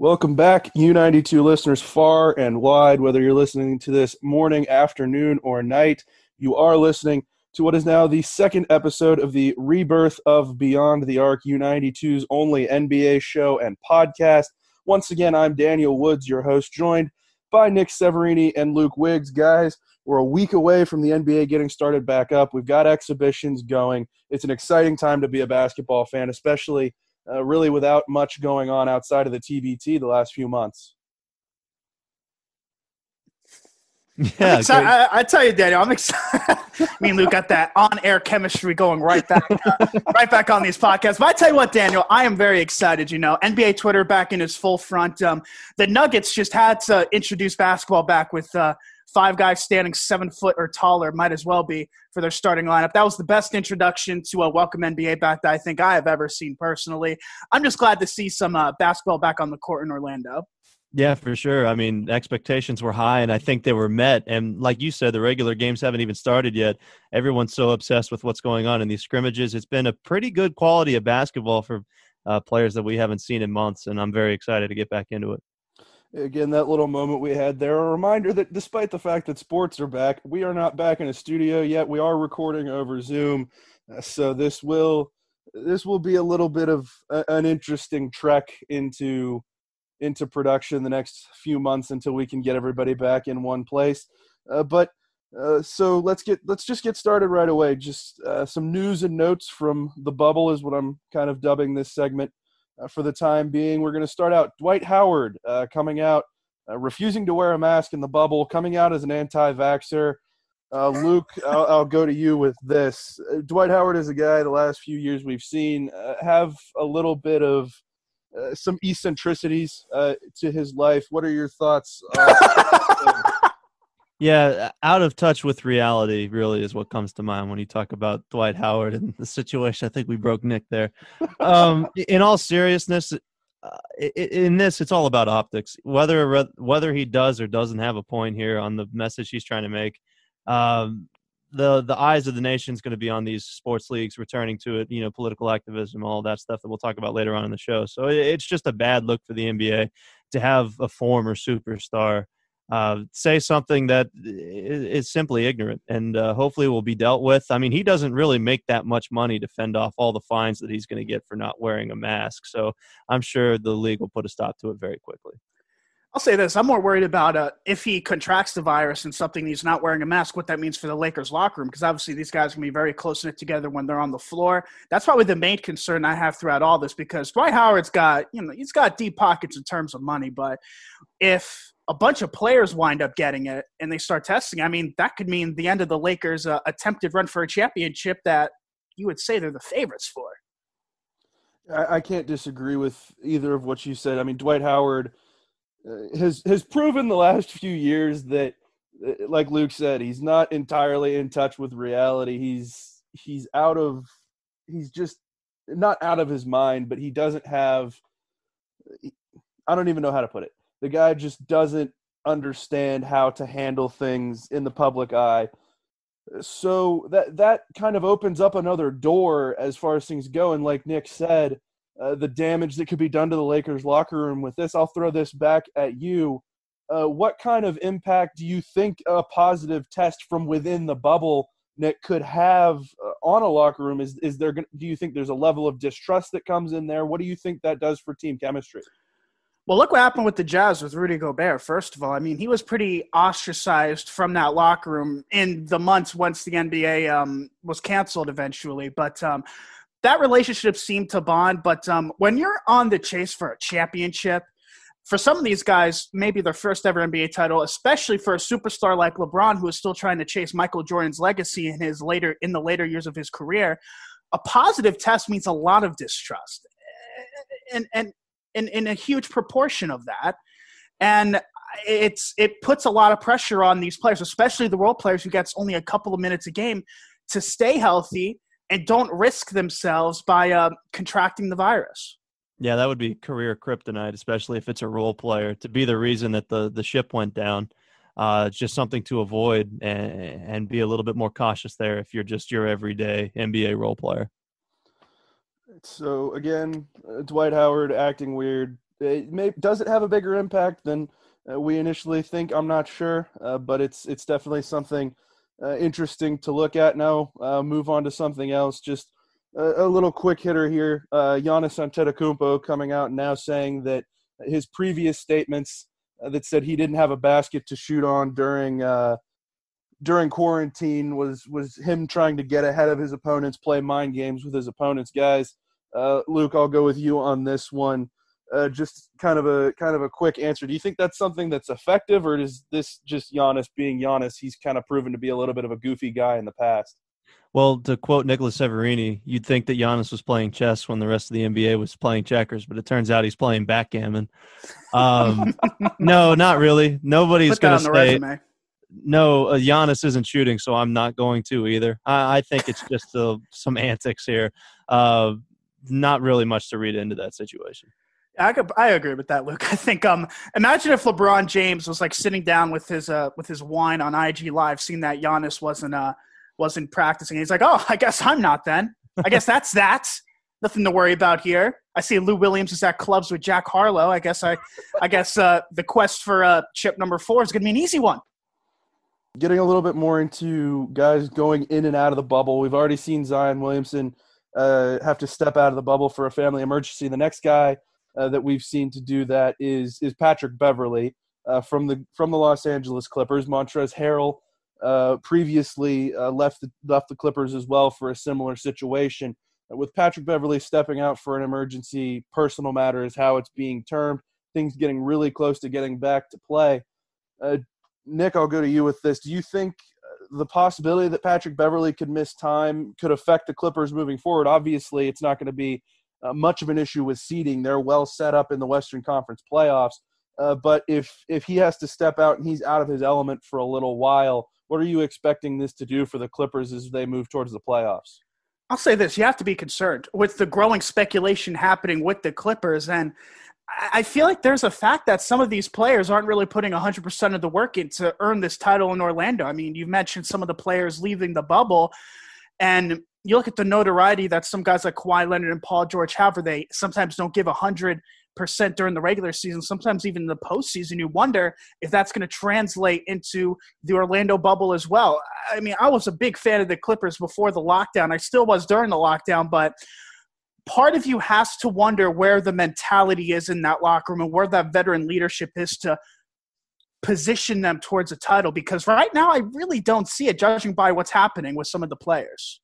Welcome back, U92 listeners far and wide, whether you're listening to this morning, afternoon, or night. You are listening to what is now the second episode of the rebirth of Beyond the Arc, U92's only NBA show and podcast. Once again, I'm Daniel Woods, your host, joined by Nic Severini and Luke Wiggs. Guys, we're a week away from the NBA getting started back up. We've got exhibitions going. It's an exciting time to be a basketball fan, especially uh, really without much going on outside of the TBT the last few months. Yeah, I, I, tell you, Daniel, I'm excited. Me and Luke got that on-air chemistry going right back, uh, right back on these podcasts. But I tell you what, Daniel, I am very excited. You know, NBA Twitter back in its full front. Um, the Nuggets just had to introduce basketball back with uh, five guys standing seven foot or taller. Might as well be for their starting lineup. That was the best introduction to a welcome NBA back that I think I have ever seen personally. I'm just glad to see some uh, basketball back on the court in Orlando. Yeah, for sure. I mean, expectations were high, and I think they were met. And like you said, the regular games haven't even started yet. Everyone's so obsessed with what's going on in these scrimmages. It's been a pretty good quality of basketball for uh, players that we haven't seen in months, and I'm very excited to get back into it. Again, that little moment we had there, a reminder that despite the fact that sports are back, we are not back in a studio yet. We are recording over Zoom, uh, so this will this will be a little bit of a, an interesting trek into into production the next few months until we can get everybody back in one place. Uh, but uh, so let's get let's just get started right away. Just uh, some news and notes from the bubble is what I'm kind of dubbing this segment uh, for the time being. We're going to start out Dwight Howard uh, coming out, uh, refusing to wear a mask in the bubble, coming out as an anti-vaxxer. Luke, I'll, I'll, go to you with this. Dwight Howard is a guy the last few years we've seen have a little bit of uh, some eccentricities uh, to his life. What are your thoughts? yeah, out of touch with reality really is what comes to mind when you talk about Dwight Howard and the situation. I think we broke Nic there. Um, in all seriousness, uh, in this, it's all about optics. Whether whether he does or doesn't have a point here on the message he's trying to make, um, the the eyes of the nation is going to be on these sports leagues returning to it. You know, political activism, all that stuff that we'll talk about later on in the show. So it's just a bad look for the NBA to have a former superstar uh, say something that is simply ignorant and uh, hopefully will be dealt with. I mean, he doesn't really make that much money to fend off all the fines that he's going to get for not wearing a mask. So I'm sure the league will put a stop to it very quickly. I'll say this: I'm more worried about uh, if he contracts the virus and something he's not wearing a mask. What that means for the Lakers locker room, because obviously these guys can be very close knit together when they're on the floor. That's probably the main concern I have throughout all this. Because Dwight Howard's got, you know, he's got deep pockets in terms of money, but if a bunch of players wind up getting it and they start testing, I mean, that could mean the end of the Lakers' uh, attempted run for a championship that you would say they're the favorites for. I, I can't disagree with either of what you said. I mean, Dwight Howard uh, has has proven the last few years that uh, like Luke said he's not entirely in touch with reality he's he's out of he's just not out of his mind but he doesn't have I don't even know how to put it the guy just doesn't understand how to handle things in the public eye so that that kind of opens up another door as far as things go and like Nic said uh, the damage that could be done to the Lakers locker room with this. I'll throw this back at you. Uh, what kind of impact do you think a positive test from within the bubble Nic could have uh, on a locker room? Is is there? Do you think there's a level of distrust that comes in there? What do you think that does for team chemistry? Well, look what happened with the Jazz with Rudy Gobert. First of all, I mean, he was pretty ostracized from that locker room in the months once the NBA um, was canceled eventually. But um, that relationship seemed to bond. But um, when you're on the chase for a championship, for some of these guys, maybe their first ever NBA title, especially for a superstar like LeBron, who is still trying to chase Michael Jordan's legacy in his later in the later years of his career, a positive test means a lot of distrust, and and in, in a huge proportion of that, and it's it puts a lot of pressure on these players, especially the role players who gets only a couple of minutes a game, to stay healthy and don't risk themselves by uh, contracting the virus. Yeah, that would be career kryptonite, especially if it's a role player. To be the reason that the the ship went down, uh, just something to avoid and, and be a little bit more cautious there if you're just your everyday NBA role player. So again, uh, Dwight Howard acting weird. It may, does it have a bigger impact than uh, we initially think? I'm not sure, uh, but it's it's definitely something uh, interesting to look at. Now, uh, move on to something else. Just a, a little quick hitter here. Uh, Giannis Antetokounmpo coming out now saying that his previous statements uh, that said he didn't have a basket to shoot on during during quarantine was was him trying to get ahead of his opponents, play mind games with his opponents. Guys, uh, Luke, I'll go with you on this one. Uh, just kind of a kind of a quick answer. Do you think that's something that's effective, or is this just Giannis being Giannis? He's kind of proven to be a little bit of a goofy guy in the past. Well, to quote Nicholas Severini, you'd think that Giannis was playing chess when the rest of the NBA was playing checkers, but it turns out he's playing backgammon. Um, no, not really. Nobody's going to say. Resume. No, uh, Giannis isn't shooting, so I'm not going to either. I, I think it's just uh, some antics here. Uh, not really much to read into that situation. I, could, I agree with that, Luke. I think um, imagine if LeBron James was like sitting down with his uh, with his wine on IG Live, seeing that Giannis wasn't uh, wasn't practicing. He's like, oh, I guess I'm not then. I guess that's that. Nothing to worry about here. I see Lou Williams is at clubs with Jack Harlow. I guess I, I guess uh, the quest for uh, chip number four is going to be an easy one. Getting a little bit more into guys going in and out of the bubble. We've already seen Zion Williamson uh, have to step out of the bubble for a family emergency. The next guy uh, that we've seen to do that is is Patrick Beverley uh, from the from the Los Angeles Clippers. Montrezl Harrell uh, previously uh, left the, left the Clippers as well for a similar situation. Uh, with Patrick Beverley stepping out for an emergency personal matter, is how it's being termed. Things getting really close to getting back to play. Nic, I'll go to you with this. Do you think the possibility that Patrick Beverley could miss time could affect the Clippers moving forward? Obviously, it's not going to be uh, much of an issue with seeding. They're well set up in the Western Conference playoffs. Uh, but if if he has to step out and he's out of his element for a little while, what are you expecting this to do for the Clippers as they move towards the playoffs? I'll say this: you have to be concerned with the growing speculation happening with the Clippers, and I feel like there's a fact that some of these players aren't really putting 100% of the work in to earn this title in Orlando. I mean, you've mentioned some of the players leaving the bubble, and you look at the notoriety that some guys like Kawhi Leonard and Paul George have, where they sometimes don't give 100 percent during the regular season, sometimes even in the postseason. You wonder if that's going to translate into the Orlando bubble as well. I mean, I was a big fan of the Clippers before the lockdown. I still was during the lockdown, but part of you has to wonder where the mentality is in that locker room and where that veteran leadership is to position them towards a title because right now I really don't see it judging by what's happening with some of the players.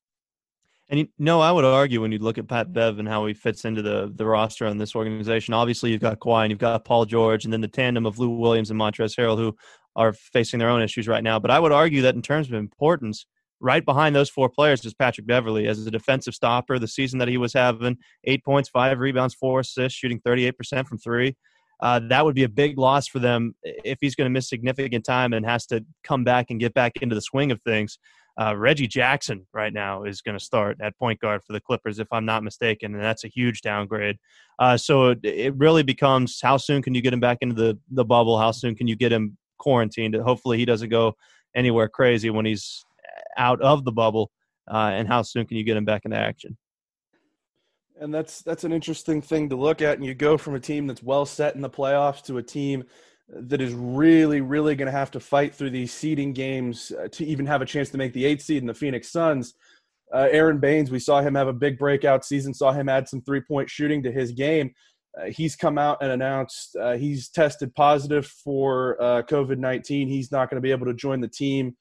And you know, I would argue when you look at Pat Bev and how he fits into the the roster on this organization, obviously you've got Kawhi and you've got Paul George, and then the tandem of Lou Williams and Montrezl Harrell, who are facing their own issues right now. But I would argue that in terms of importance, right behind those four players is Patrick Beverley as a defensive stopper. The season that he was having, eight points, five rebounds, four assists, shooting 38% from three. Uh, that would be a big loss for them if he's going to miss significant time and has to come back and get back into the swing of things. Uh, Reggie Jackson right now is going to start at point guard for the Clippers, if I'm not mistaken, and that's a huge downgrade. Uh, so it, it, really becomes how soon can you get him back into the, the bubble? How soon can you get him quarantined? Hopefully, he doesn't go anywhere crazy when he's out of the bubble. Uh, and how soon can you get him back into action? And that's that's an interesting thing to look at. And you go from a team that's well set in the playoffs to a team that is really, really going to have to fight through these seeding games uh, to even have a chance to make the eighth seed in the Phoenix Suns. Uh, Aron Baynes, we saw him have a big breakout season, saw him add some three point shooting to his game. Uh, he's come out and announced uh, he's tested positive for uh, COVID 19. He's not going to be able to join the team.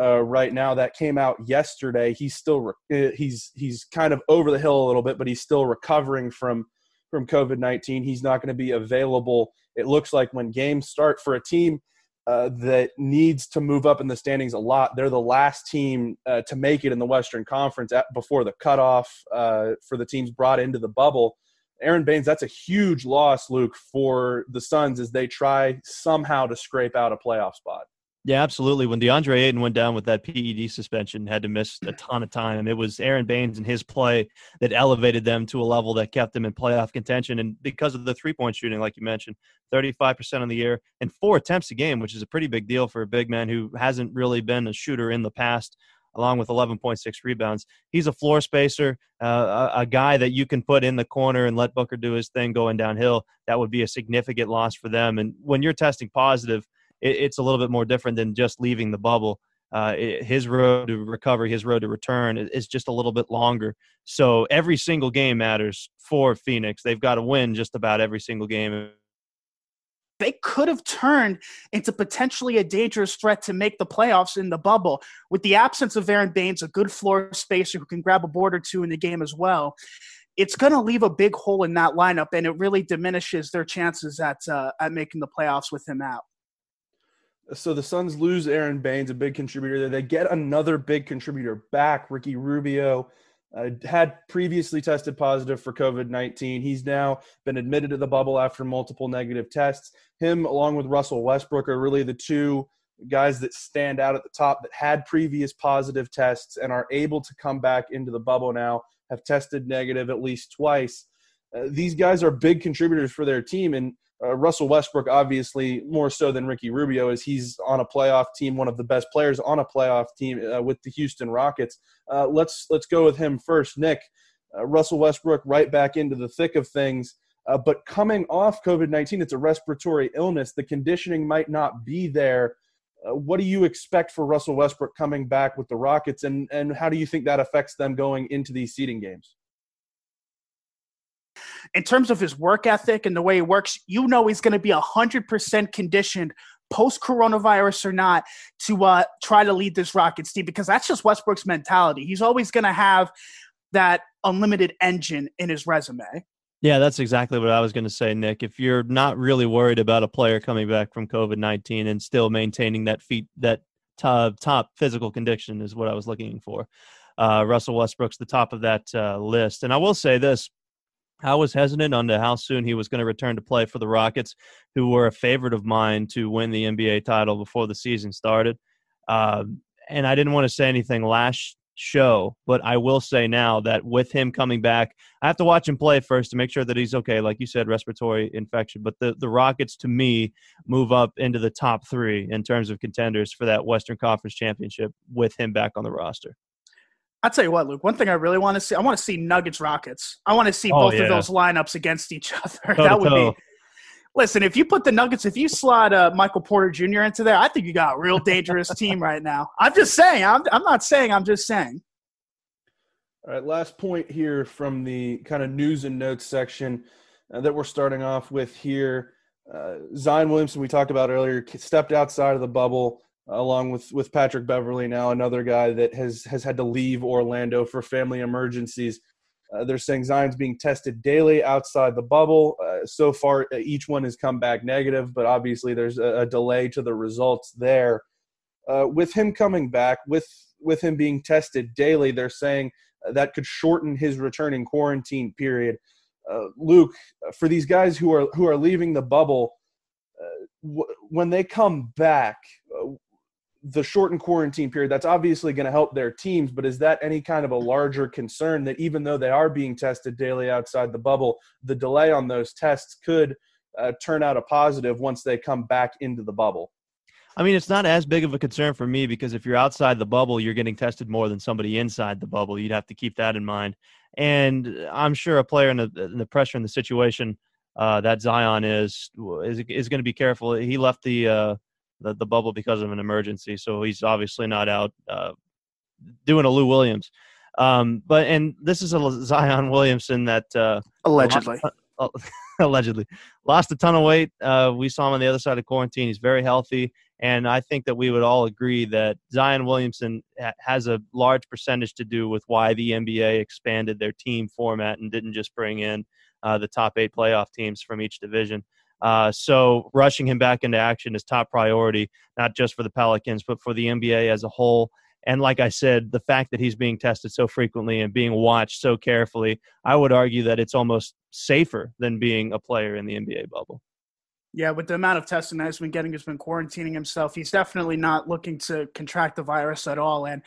Uh, right now, that came out yesterday. He's still re- he's he's kind of over the hill a little bit, but he's still recovering from from COVID 19. He's not going to be available, it looks like, when games start for a team uh, that needs to move up in the standings a lot. They're the last team uh, to make it in the Western Conference at, before the cutoff uh, for the teams brought into the bubble. Aron Baynes, that's a huge loss, Luke, for the Suns as they try somehow to scrape out a playoff spot. Yeah, absolutely. When DeAndre Ayton went down with that PED suspension, had to miss a ton of time. It was Aron Baynes and his play that elevated them to a level that kept them in playoff contention. And because of the three point shooting, like you mentioned, 35% on the year and four attempts a game, which is a pretty big deal for a big man who hasn't really been a shooter in the past. along with 11.6 rebounds. He's a floor spacer, uh, a, a, guy that you can put in the corner and let Booker do his thing going downhill. That would be a significant loss for them. And when you're testing positive, it, it's a little bit more different than just leaving the bubble. Uh, it, his road to recovery, his road to return is just a little bit longer. So every single game matters for Phoenix. They've got to win just about every single game they could have turned into potentially a dangerous threat to make the playoffs in the bubble. With the absence of Aron Baynes, a good floor spacer who can grab a board or two in the game as well, it's going to leave a big hole in that lineup, and it really diminishes their chances at uh, at making the playoffs with him out. So the Suns lose Aron Baynes, a big contributor there. They get another big contributor back, Ricky Rubio uh, had previously tested positive for COVID 19. He's now been admitted to the bubble after multiple negative tests. Him, along with Russell Westbrook, are really the two guys that stand out at the top that had previous positive tests and are able to come back into the bubble now, have tested negative at least twice. Uh, these guys are big contributors for their team. And uh, Russell Westbrook, obviously, more so than Ricky Rubio, is he's on a playoff team, one of the best players on a playoff team uh, with the Houston Rockets. Uh, let's let's go with him first, Nic. Uh, Russell Westbrook, right back into the thick of things, but coming off COVID nineteen, it's a respiratory illness. The conditioning might not be there. What do you expect for Russell Westbrook coming back with the Rockets, and and how do you think that affects them going into these seeding games? In terms of his work ethic and the way he works, you know he's going to be 100% conditioned post coronavirus or not to uh, try to lead this Rockets team because that's just Westbrook's mentality. He's always going to have that unlimited engine in his resume. Yeah, that's exactly what I was going to say, Nic. If you're not really worried about a player coming back from COVID 19 and still maintaining that feet, that top, top physical condition is what I was looking for. Uh, Russell Westbrook's the top of that uh, list. And I will say this I was hesitant on to how soon he was going to return to play for the Rockets, who were a favorite of mine to win the NBA title before the season started. Uh, and I didn't want to say anything last show, but I will say now that with him coming back, I have to watch him play first to make sure that he's okay. Like you said, respiratory infection. But the, the Rockets, to me, move up into the top three in terms of contenders for that Western Conference championship with him back on the roster. I'll tell you what, Luke. One thing I really want to see, I want to see Nuggets Rockets. I want to see oh, both yeah. of those lineups against each other. that would be. Listen, if you put the Nuggets, if you slot uh, Michael Porter Jr. into there, I think you got a real dangerous team right now. I'm just saying. I'm, I'm not saying. I'm just saying. All right, last point here from the kind of news and notes section uh, that we're starting off with here. Uh, Zion Williamson, we talked about earlier, stepped outside of the bubble along with with Patrick Beverley now another guy that has has had to leave Orlando for family emergencies. Uh, they're saying Zion's being tested daily outside the bubble. Uh, so far, uh, each one has come back negative, but obviously there's a, a delay to the results there. Uh, with him coming back, with with him being tested daily, they're saying that could shorten his returning quarantine period. Uh, Luke, for these guys who are who are leaving the bubble, uh, w- when they come back, the shortened quarantine period that's obviously going to help their teams but is that any kind of a larger concern that even though they are being tested daily outside the bubble the delay on those tests could uh, turn out a positive once they come back into the bubble I mean, it's not as big of a concern for me because if you're outside the bubble, you're getting tested more than somebody inside the bubble. You'd have to keep that in mind. And I'm sure a player in the, in the pressure in the situation uh, that Zion is is, is going to be careful. He left the uh, the, the bubble because of an emergency. So he's obviously not out uh, doing a Lou Williams. Um, but and this is a Zion Williamson that uh, allegedly. Lost, uh, allegedly lost a ton of weight. Uh, we saw him on the other side of quarantine. He's very healthy, and I think that we would all agree that Zion Williamson ha- has a large percentage to do with why the NBA expanded their team format and didn't just bring in uh, the top eight playoff teams from each division. Uh, so rushing him back into action is top priority, not just for the Pelicans, but for the NBA as a whole. And like I said, the fact that he's being tested so frequently and being watched so carefully, I would argue that it's almost safer than being a player in the NBA bubble. Yeah, with the amount of testing that he's been getting, he's been quarantining himself. He's definitely not looking to contract the virus at all. And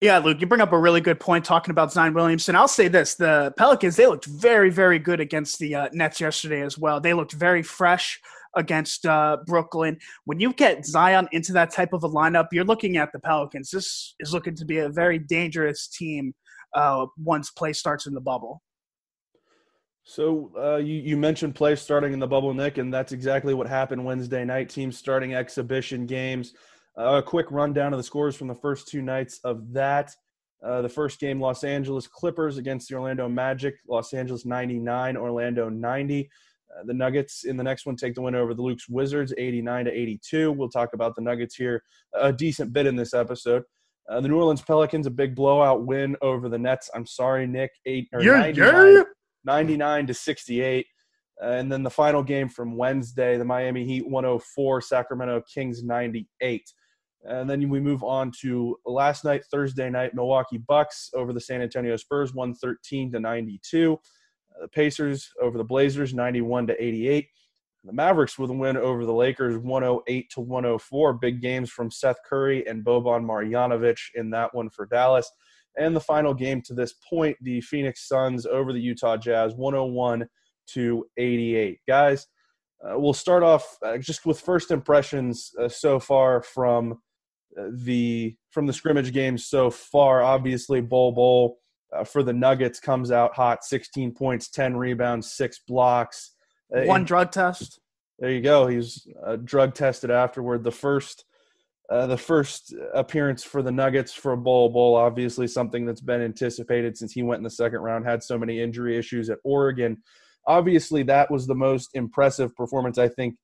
Yeah, Luke, you bring up a really good point talking about Zion Williamson. I'll say this: the Pelicans they looked very, very good against the uh, Nets yesterday as well. They looked very fresh against uh, Brooklyn. When you get Zion into that type of a lineup, you're looking at the Pelicans. This is looking to be a very dangerous team uh, once play starts in the bubble. So uh, you, you mentioned play starting in the bubble, Nic, and that's exactly what happened Wednesday night. Teams starting exhibition games. Uh, a quick rundown of the scores from the first two nights of that. Uh, the first game, Los Angeles Clippers against the Orlando Magic. Los Angeles 99, Orlando 90. Uh, the Nuggets in the next one take the win over the Luke's Wizards, 89 to 82. We'll talk about the Nuggets here a decent bit in this episode. Uh, the New Orleans Pelicans, a big blowout win over the Nets. I'm sorry, Nic, eight or yeah, 99, yeah. 99 to 68. Uh, and then the final game from Wednesday, the Miami Heat 104, Sacramento Kings 98. And then we move on to last night, Thursday night, Milwaukee Bucks over the San Antonio Spurs, 113 to 92. Uh, the Pacers over the Blazers, 91 to 88. The Mavericks with a win over the Lakers, 108 to 104. Big games from Seth Curry and Boban Marjanovic in that one for Dallas. And the final game to this point, the Phoenix Suns over the Utah Jazz, 101 to 88. Guys, uh, we'll start off uh, just with first impressions uh, so far from the from the scrimmage games so far. Obviously, Bol Bol uh, for the Nuggets comes out hot, 16 points, 10 rebounds, six blocks, uh, one drug test. There you go. He's uh, drug tested afterward. The first. Uh, the first appearance for the Nuggets for Bol Bol, obviously something that's been anticipated since he went in the second round, had so many injury issues at Oregon. Obviously, that was the most impressive performance I think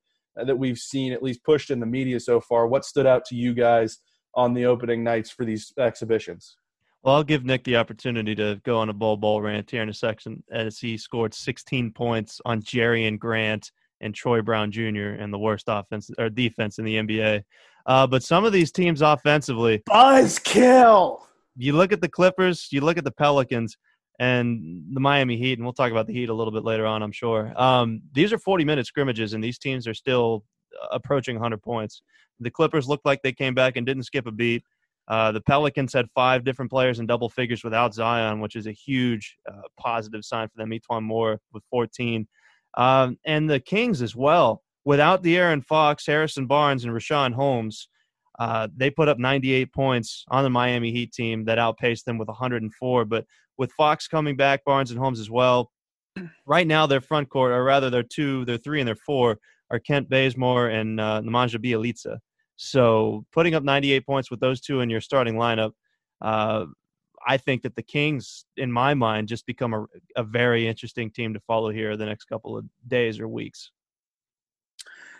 that we've seen at least pushed in the media so far. What stood out to you guys on the opening nights for these exhibitions? Well, I'll give Nick the opportunity to go on a Bol Bol rant here in a section as he scored 16 points on Jerian Grant and Troy Brown Jr. and the worst offense or defense in the NBA. Uh, but some of these teams offensively, buzzkill. You look at the Clippers, you look at the Pelicans, and the Miami Heat, and we'll talk about the Heat a little bit later on, I'm sure. Um, these are 40 minute scrimmages, and these teams are still uh, approaching 100 points. The Clippers looked like they came back and didn't skip a beat. Uh, the Pelicans had five different players in double figures without Zion, which is a huge uh, positive sign for them. E'Twaun Moore with 14. Um, and the Kings as well. Without De'Aaron Fox, Harrison Barnes, and Richaun Holmes, uh, they put up 98 points on the Miami Heat team that outpaced them with 104. But with Fox coming back, Barnes and Holmes as well. Right now, their front court, or rather, their two, their three, and their four are Kent Bazemore and uh, Nemanja Bjelica. So putting up 98 points with those two in your starting lineup, uh, I think that the Kings, in my mind, just become a, a very interesting team to follow here the next couple of days or weeks.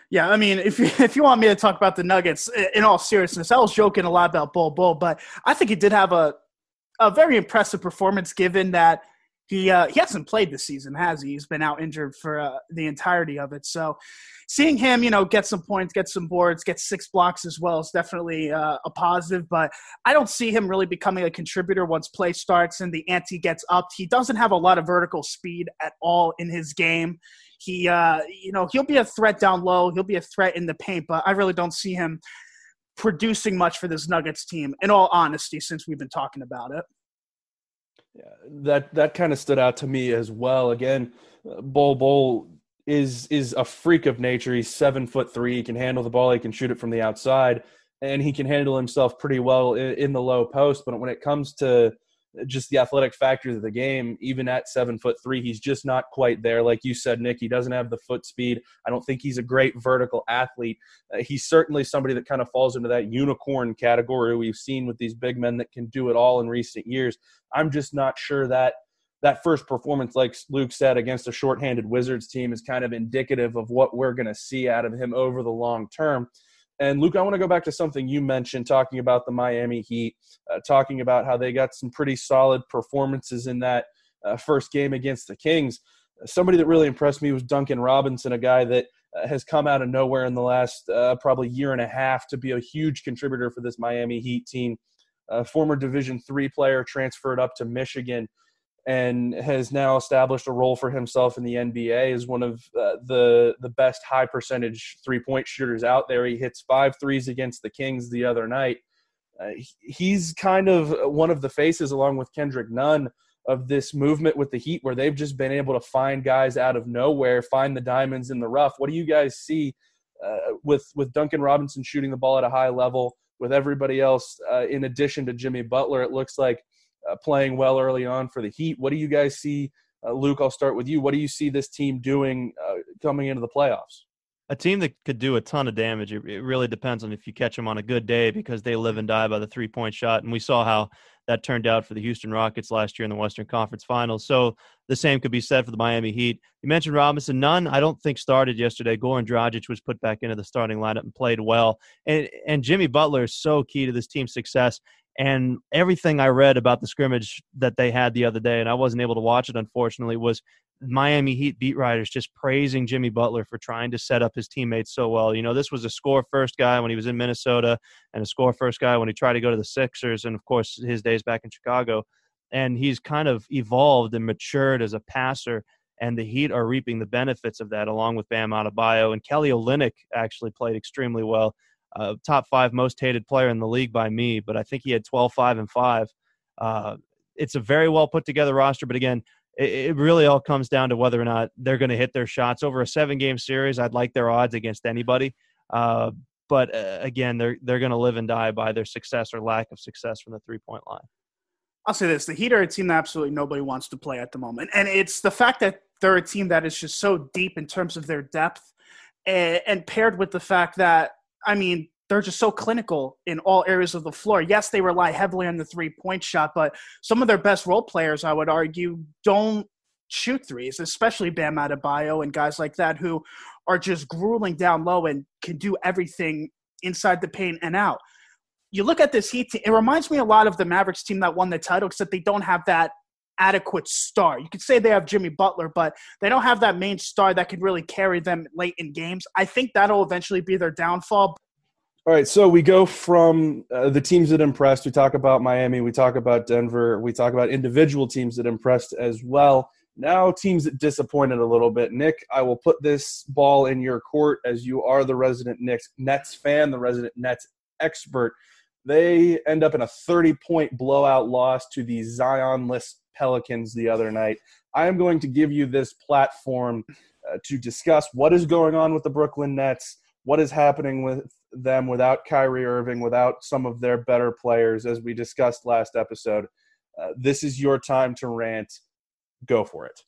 Yeah, I mean, if you, if you want me to talk about the Nuggets, in all seriousness, I was joking a lot about Bol Bol, but I think he did have a a very impressive performance given that he uh, he hasn't played this season, has he? He's been out injured for uh, the entirety of it. So, seeing him, you know, get some points, get some boards, get six blocks as well is definitely uh, a positive. But I don't see him really becoming a contributor once play starts and the ante gets up. He doesn't have a lot of vertical speed at all in his game. He, uh, you know, he'll be a threat down low. He'll be a threat in the paint, but I really don't see him producing much for this Nuggets team. In all honesty, since we've been talking about it. Yeah, that that kind of stood out to me as well. Again, Bol Bol is is a freak of nature. He's seven foot three. He can handle the ball. He can shoot it from the outside, and he can handle himself pretty well in, in the low post. But when it comes to just the athletic factors of the game, even at seven foot three, he's just not quite there. Like you said, Nic, he doesn't have the foot speed. I don't think he's a great vertical athlete. Uh, he's certainly somebody that kind of falls into that unicorn category we've seen with these big men that can do it all in recent years. I'm just not sure that that first performance, like Luke said, against a shorthanded Wizards team is kind of indicative of what we're going to see out of him over the long term. And Luke, I want to go back to something you mentioned, talking about the Miami Heat, uh, talking about how they got some pretty solid performances in that uh, first game against the Kings. Somebody that really impressed me was Duncan Robinson, a guy that uh, has come out of nowhere in the last uh, probably year and a half to be a huge contributor for this Miami Heat team. former Division three player transferred up to Michigan and has now established a role for himself in the NBA as one of uh, the the best high percentage three point shooters out there. He hits five threes against the Kings the other night, Uh, he's kind of one of the faces, along with Kendrick Nunn, of this movement with the Heat, where they've just been able to find guys out of nowhere, find the diamonds in the rough. What do you guys see uh, with with Duncan Robinson shooting the ball at a high level, with everybody else uh, in addition to Jimmy Butler? It looks like uh, playing well early on for the Heat. What do you guys see, uh, Luke? I'll start with you. What do you see this team doing uh, coming into the playoffs? a team that could do a ton of damage. It, it, really depends on if you catch them on a good day because they live and die by the three point shot. And we saw how that turned out for the Houston Rockets last year in the Western Conference Finals. So the same could be said for the Miami Heat. You mentioned Robinson. Nunn, I don't think, started yesterday. Goran Dragic was put back into the starting lineup and played well. And, and Jimmy Butler is so key to this team's success. And everything I read about the scrimmage that they had the other day, and I wasn't able to watch it, unfortunately, was Miami Heat beat writers just praising Jimmy Butler for trying to set up his teammates so well. You know, this was a score first guy when he was in Minnesota and a score first guy when he tried to go to the Sixers and, of course, his days back in Chicago. And he's kind of evolved and matured as a passer. And the Heat are reaping the benefits of that along with Bam Adebayo. And Kelly Olynyk actually played extremely well. Uh, top five most hated player in the league by me, but I think he had 12, 5, and 5. Uh, it's a very well put together roster, but again, it, it really all comes down to whether or not they're going to hit their shots over a seven game series. I'd like their odds against anybody. Uh, but uh, again, they're they're going to live and die by their success or lack of success from the three point line. I'll say this: the Heat are a team that absolutely nobody wants to play at the moment, and it's the fact that they're a team that is just so deep in terms of their depth, and, and paired with the fact that I mean they're just so clinical in all areas of the floor. Yes, they rely heavily on the three point shot, but some of their best role players, I would argue, don't shoot threes, especially Bam Adebayo and guys like that who are just grueling down low and can do everything inside the paint and out. You look at this Heat team, it reminds me a lot of the Mavericks team that won the title, except they don't have that adequate star. You could say they have Jimmy Butler, but they don't have that main star that can really carry them late in games. I think that'll eventually be their downfall. All right, so we go from uh, the teams that impressed. We talk about Miami. We talk about Denver. We talk about individual teams that impressed as well. Now, teams that disappointed a little bit. Nic, I will put this ball in your court as you are the resident Knicks, Nets fan, the resident Nets expert. They end up in a 30 point blowout loss to the Zionless Pelicans the other night. I am going to give you this platform uh, to discuss what is going on with the Brooklyn Nets what is happening with them without Kyrie Irving, without some of their better players, as we discussed last episode. Uh, this is your time to rant. Go for it.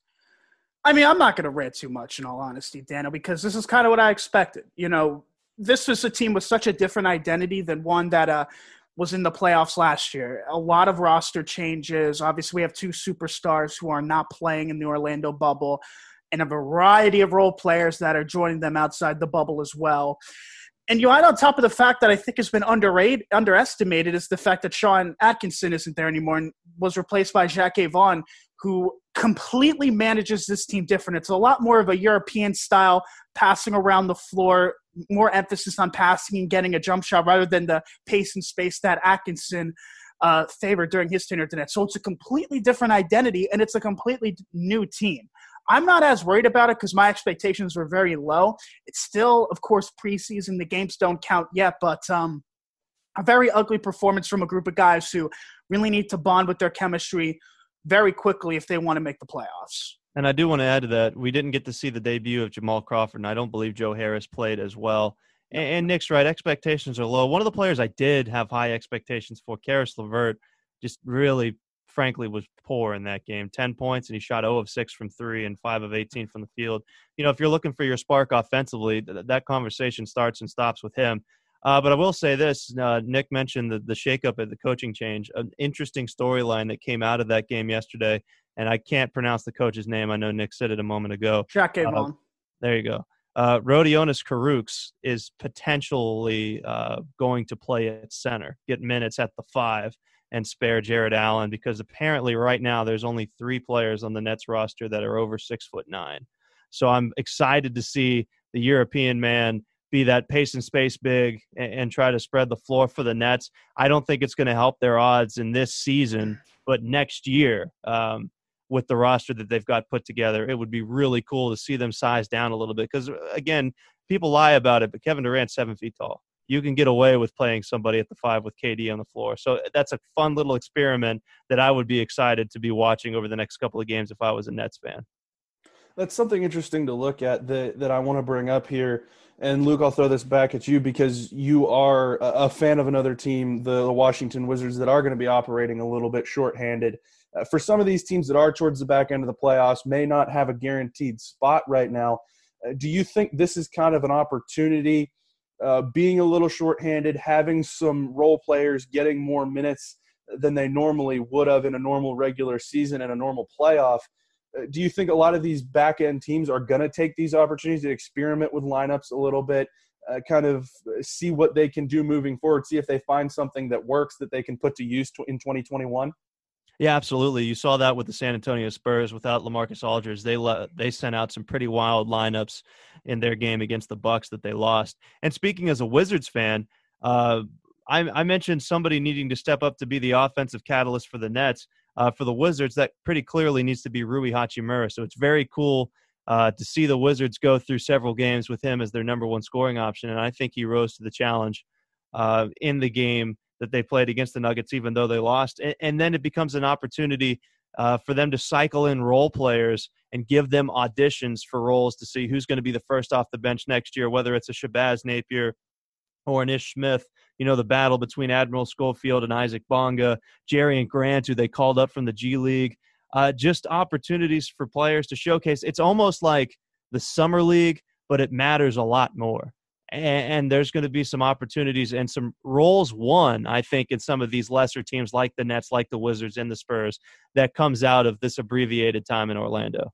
I mean, I'm not going to rant too much, in all honesty, Daniel, because this is kind of what I expected. You know, this was a team with such a different identity than one that uh, was in the playoffs last year. A lot of roster changes. Obviously, we have two superstars who are not playing in the Orlando bubble and a variety of role players that are joining them outside the bubble as well. And you add on top of the fact that I think has been underrated, underestimated is the fact that Sean Atkinson isn't there anymore and was replaced by Jacque Vaughn, who completely manages this team different. It's a lot more of a European style passing around the floor, more emphasis on passing and getting a jump shot rather than the pace and space that Atkinson uh, favored during his tenure. So it's a completely different identity and it's a completely new team. I'm not as worried about it because my expectations were very low. It's still, of course, preseason. The games don't count yet, but um, a very ugly performance from a group of guys who really need to bond with their chemistry very quickly if they want to make the playoffs. And I do want to add to that, we didn't get to see the debut of Jamal Crawford, and I don't believe Joe Harris played as well. And, and Nic's right, expectations are low. One of the players I did have high expectations for, Caris LeVert, just really frankly was poor in that game 10 points and he shot 0 of 6 from 3 and 5 of 18 from the field you know if you're looking for your spark offensively th- that conversation starts and stops with him uh, but I will say this: uh, Nic mentioned the the shakeup at the coaching change. An interesting storyline that came out of that game yesterday, and I can't pronounce the coach's name. I know Nic said it a moment ago. Jack uh, There you go. Uh, Rodions Kurucs is potentially uh, going to play at center, get minutes at the five and spare Jarrett Allen because apparently right now there's only three players on the Nets roster that are over six foot nine. So I'm excited to see the European man be that pace and space big and, and try to spread the floor for the Nets. I don't think it's going to help their odds in this season, but next year. Um, with the roster that they've got put together, it would be really cool to see them size down a little bit. Because again, people lie about it, but Kevin Durant's seven feet tall you can get away with playing somebody at the five with KD on the floor. So that's a fun little experiment that I would be excited to be watching over the next couple of games if I was a Nets fan. That's something interesting to look at that that I want to bring up here. And Luke, I'll throw this back at you because you are a fan of another team, the, Washington Wizards, that are going to be operating a little bit shorthanded. Uh, for some of these teams that are towards the back end of the playoffs, may not have a guaranteed spot right now. Uh, do you think this is kind of an opportunity, uh, being a little shorthanded, having some role players getting more minutes than they normally would have in a normal regular season and a normal playoff? Uh, do you think a lot of these back end teams are going to take these opportunities to experiment with lineups a little bit, uh, kind of see what they can do moving forward, see if they find something that works that they can put to use in 2021? Yeah, absolutely. You saw that with the San Antonio Spurs without LaMarcus Aldridge. They le- they sent out some pretty wild lineups in their game against the Bucks that they lost. And speaking as a Wizards fan, uh, I, I, mentioned somebody needing to step up to be the offensive catalyst for the Nets. Uh, for the Wizards, that pretty clearly needs to be Rui Hachimura. So it's very cool uh, to see the Wizards go through several games with him as their number one scoring option. And I think he rose to the challenge uh, in the game that they played against the Nuggets, even though they lost. And, and then it becomes an opportunity uh, for them to cycle in role players and give them auditions for roles to see who's going to be the first off the bench next year, whether it's a Shabazz Napier or an Ish Smith. You know, the battle between Admiral Schofield and Isaac Bonga, Jerian Grant, who they called up from the G League. Uh, just opportunities for players to showcase. It's almost like the summer league, but it matters a lot more and, there's going to be some opportunities and some roles won, I think, in some of these lesser teams like the Nets, like the Wizards, and the Spurs that comes out of this abbreviated time in Orlando.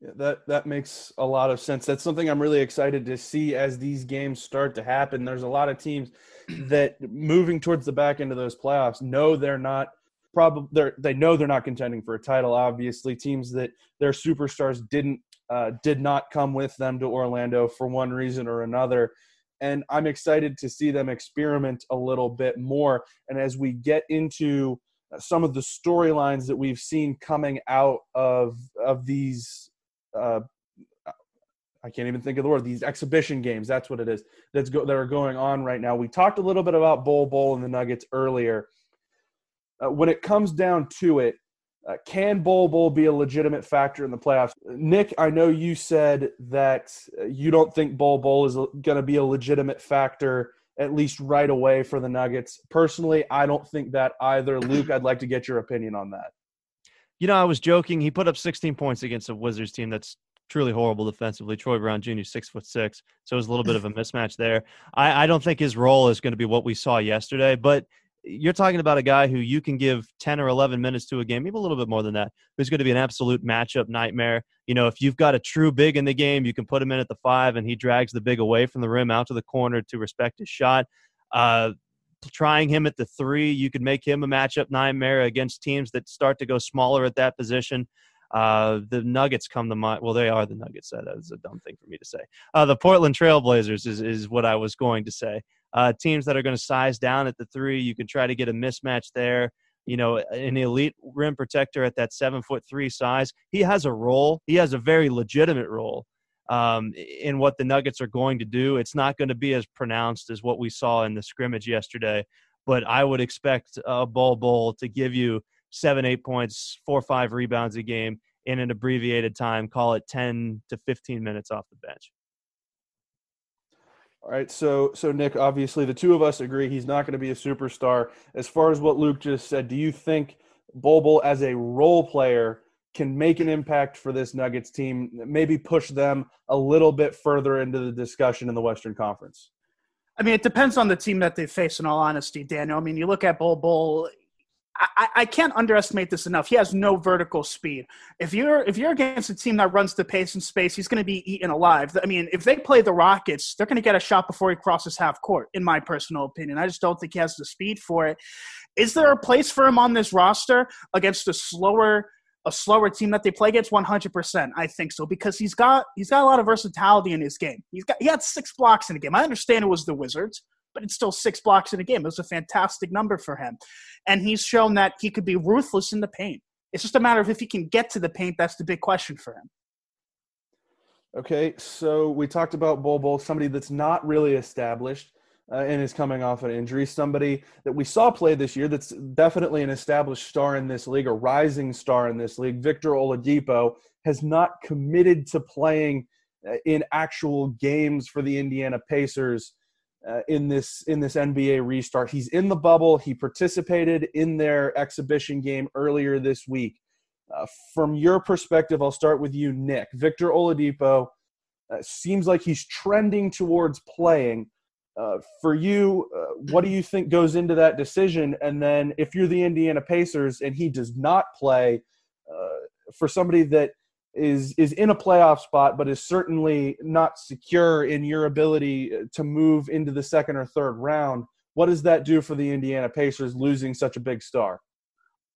Yeah, that that makes a lot of sense. That's something I'm really excited to see as these games start to happen. There's a lot of teams that moving towards the back end of those playoffs know they're not probably they they know they're not contending for a title. Obviously, teams that their superstars didn't uh, did not come with them to Orlando for one reason or another. And I'm excited to see them experiment a little bit more. And as we get into some of the storylines that we've seen coming out of of these, uh, I can't even think of the word. These exhibition games. That's what it is. That's go, that are going on right now. We talked a little bit about Bol Bol and the Nuggets earlier. Uh, when it comes down to it, uh, can Bol Bol be a legitimate factor in the playoffs? Nic, I know you said that uh, you don't think Bol Bol is going to be a legitimate factor at least right away for the Nuggets. Personally, I don't think that either. Luke, I'd like to get your opinion on that. You know, I was joking. He put up 16 points against a Wizards team that's truly horrible defensively. Troy Brown Jr. six foot six, so it was a little bit of a mismatch there. I, I don't think his role is going to be what we saw yesterday, but you're talking about a guy who you can give 10 or 11 minutes to a game, maybe a little bit more than that, who's going to be an absolute matchup nightmare. You know, if you've got a true big in the game, you can put him in at the five and he drags the big away from the rim out to the corner to respect his shot. Uh, trying him at the three, you could make him a matchup nightmare against teams that start to go smaller at that position. Uh, the Nuggets come to mind. Well, they are the Nuggets. That is a dumb thing for me to say. Uh, the Portland Trailblazers is, is what I was going to say uh, teams that are going to size down at the three. You can try to get a mismatch there. You know, an elite rim protector at that seven foot three size. He has a role. He has a very legitimate role um, in what the Nuggets are going to do. It's not going to be as pronounced as what we saw in the scrimmage yesterday, but I would expect a Bol Bol to give you seven, eight points, four, five rebounds a game in an abbreviated time. Call it 10 to 15 minutes off the bench. All right, so so Nic, obviously the two of us agree he's not going to be a superstar. As far as what Luke just said, do you think Bol Bol as a role player can make an impact for this Nuggets team, maybe push them a little bit further into the discussion in the Western Conference? I mean, it depends on the team that they face. In all honesty, Daniel. I mean, you look at Bol Bol. I, I, can't underestimate this enough. He has no vertical speed. If you're if you're against a team that runs the pace and space, he's going to be eaten alive. I mean, if they play the Rockets, they're going to get a shot before he crosses half court. In my personal opinion, I just don't think he has the speed for it. Is there a place for him on this roster against a slower a slower team that they play against 100% i think so because he's got he's got a lot of versatility in his game he's got he had six blocks in the game i understand it was the wizards but it's still six blocks in a game. It was a fantastic number for him. And he's shown that he could be ruthless in the paint. It's just a matter of if he can get to the paint. That's the big question for him. Okay, so we talked about Bol Bol, somebody that's not really established uh, and is coming off an injury. Somebody that we saw play this year that's definitely an established star in this league, a rising star in this league. Victor Oladipo has not committed to playing uh, in actual games for the Indiana Pacers uh, in this in this NBA restart. He's in the bubble. He participated in their exhibition game earlier this week. Uh, from your perspective, I'll start with you, Nick. Victor Oladipo uh, seems like he's trending towards playing. Uh, for you, uh, what do you think goes into that decision? And then, if you're the Indiana Pacers and he does not play, uh, for somebody that is is in a playoff spot, but is certainly not secure in your ability to move into the second or third round. What does that do for the Indiana Pacers losing such a big star?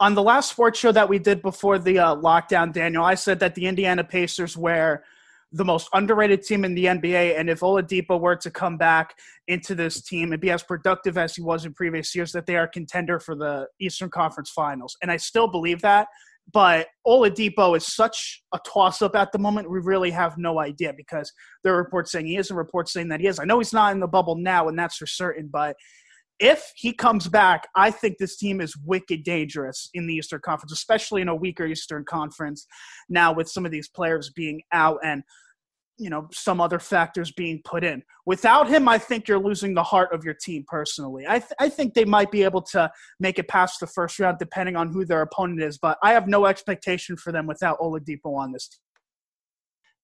On the last sports show that we did before the uh, lockdown, Daniel, I said that the Indiana Pacers were the most underrated team in the NBA, and if Oladipo were to come back into this team and be as productive as he was in previous years, that they are contender for the Eastern Conference Finals. And I still believe that but Oladipo is such a toss up at the moment. We really have no idea because there are reports saying he is and reports saying that he is. I know he's not in the bubble now, and that's for certain. But if he comes back, I think this team is wicked dangerous in the Eastern Conference, especially in a weaker Eastern Conference now with some of these players being out and you know some other factors being put in. Without him i think you're losing the heart of your team personally. I, th- I think they might be able to make it past the first round depending on who their opponent is but i have no expectation for them without oladipo on this team.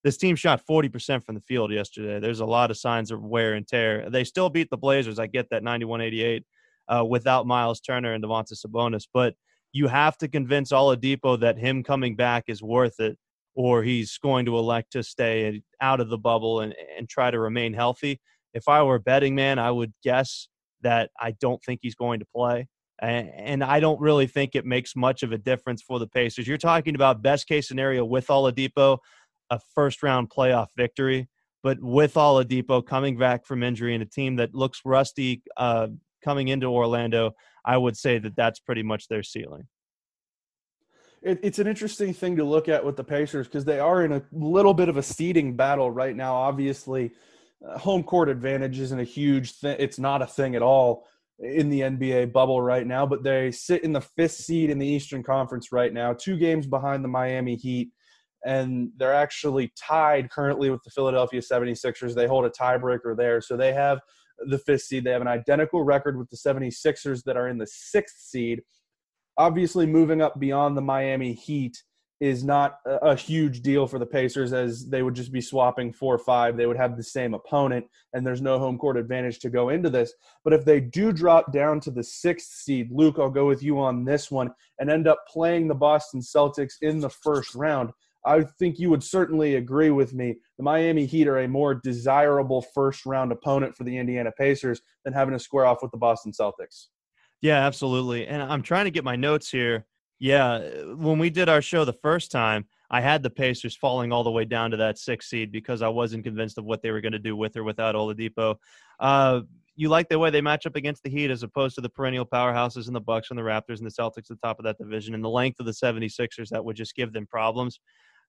This team shot 40% from the field yesterday. There's a lot of signs of wear and tear. They still beat the blazers i get that 91-88 uh, without miles turner and domantas sabonis but you have to convince oladipo that him coming back is worth it or he's going to elect to stay out of the bubble and, and try to remain healthy. If I were a betting man, I would guess that I don't think he's going to play. And I don't really think it makes much of a difference for the Pacers. You're talking about best case scenario with Oladipo, a first round playoff victory. But with Oladipo coming back from injury and a team that looks rusty uh, coming into Orlando, I would say that that's pretty much their ceiling it, it's an interesting thing to look at with the Pacers because they are in a little bit of a seeding battle right now. Obviously, uh, home court advantage isn't a huge thing; it's not a thing at all in the NBA bubble right now. But they sit in the fifth seed in the Eastern Conference right now, two games behind the Miami Heat, and they're actually tied currently with the Philadelphia 76ers. They hold a tiebreaker there, so they have the fifth seed. They have an identical record with the 76ers that are in the sixth seed obviously moving up beyond the Miami Heat is not a, huge deal for the Pacers as they would just be swapping 4 or 5. They would have the same opponent, and there's no home court advantage to go into this. But if they do drop down to the sixth seed, Luke, I'll go with you on this one, and end up playing the Boston Celtics in the first round. I think you would certainly agree with me. The Miami Heat are a more desirable first round opponent for the Indiana Pacers than having to square off with the Boston Celtics. Yeah, absolutely. And I'm trying to get my notes here. Yeah, uh, when we did our show the first time, I had the Pacers falling all the way down to that six seed because I wasn't convinced of what they were going to do with or without Oladipo. Uh, you like the way they match up against the Heat as opposed to the perennial powerhouses and the Bucks and the Raptors and the Celtics at the top of that division and the length of the 76ers that would just give them problems.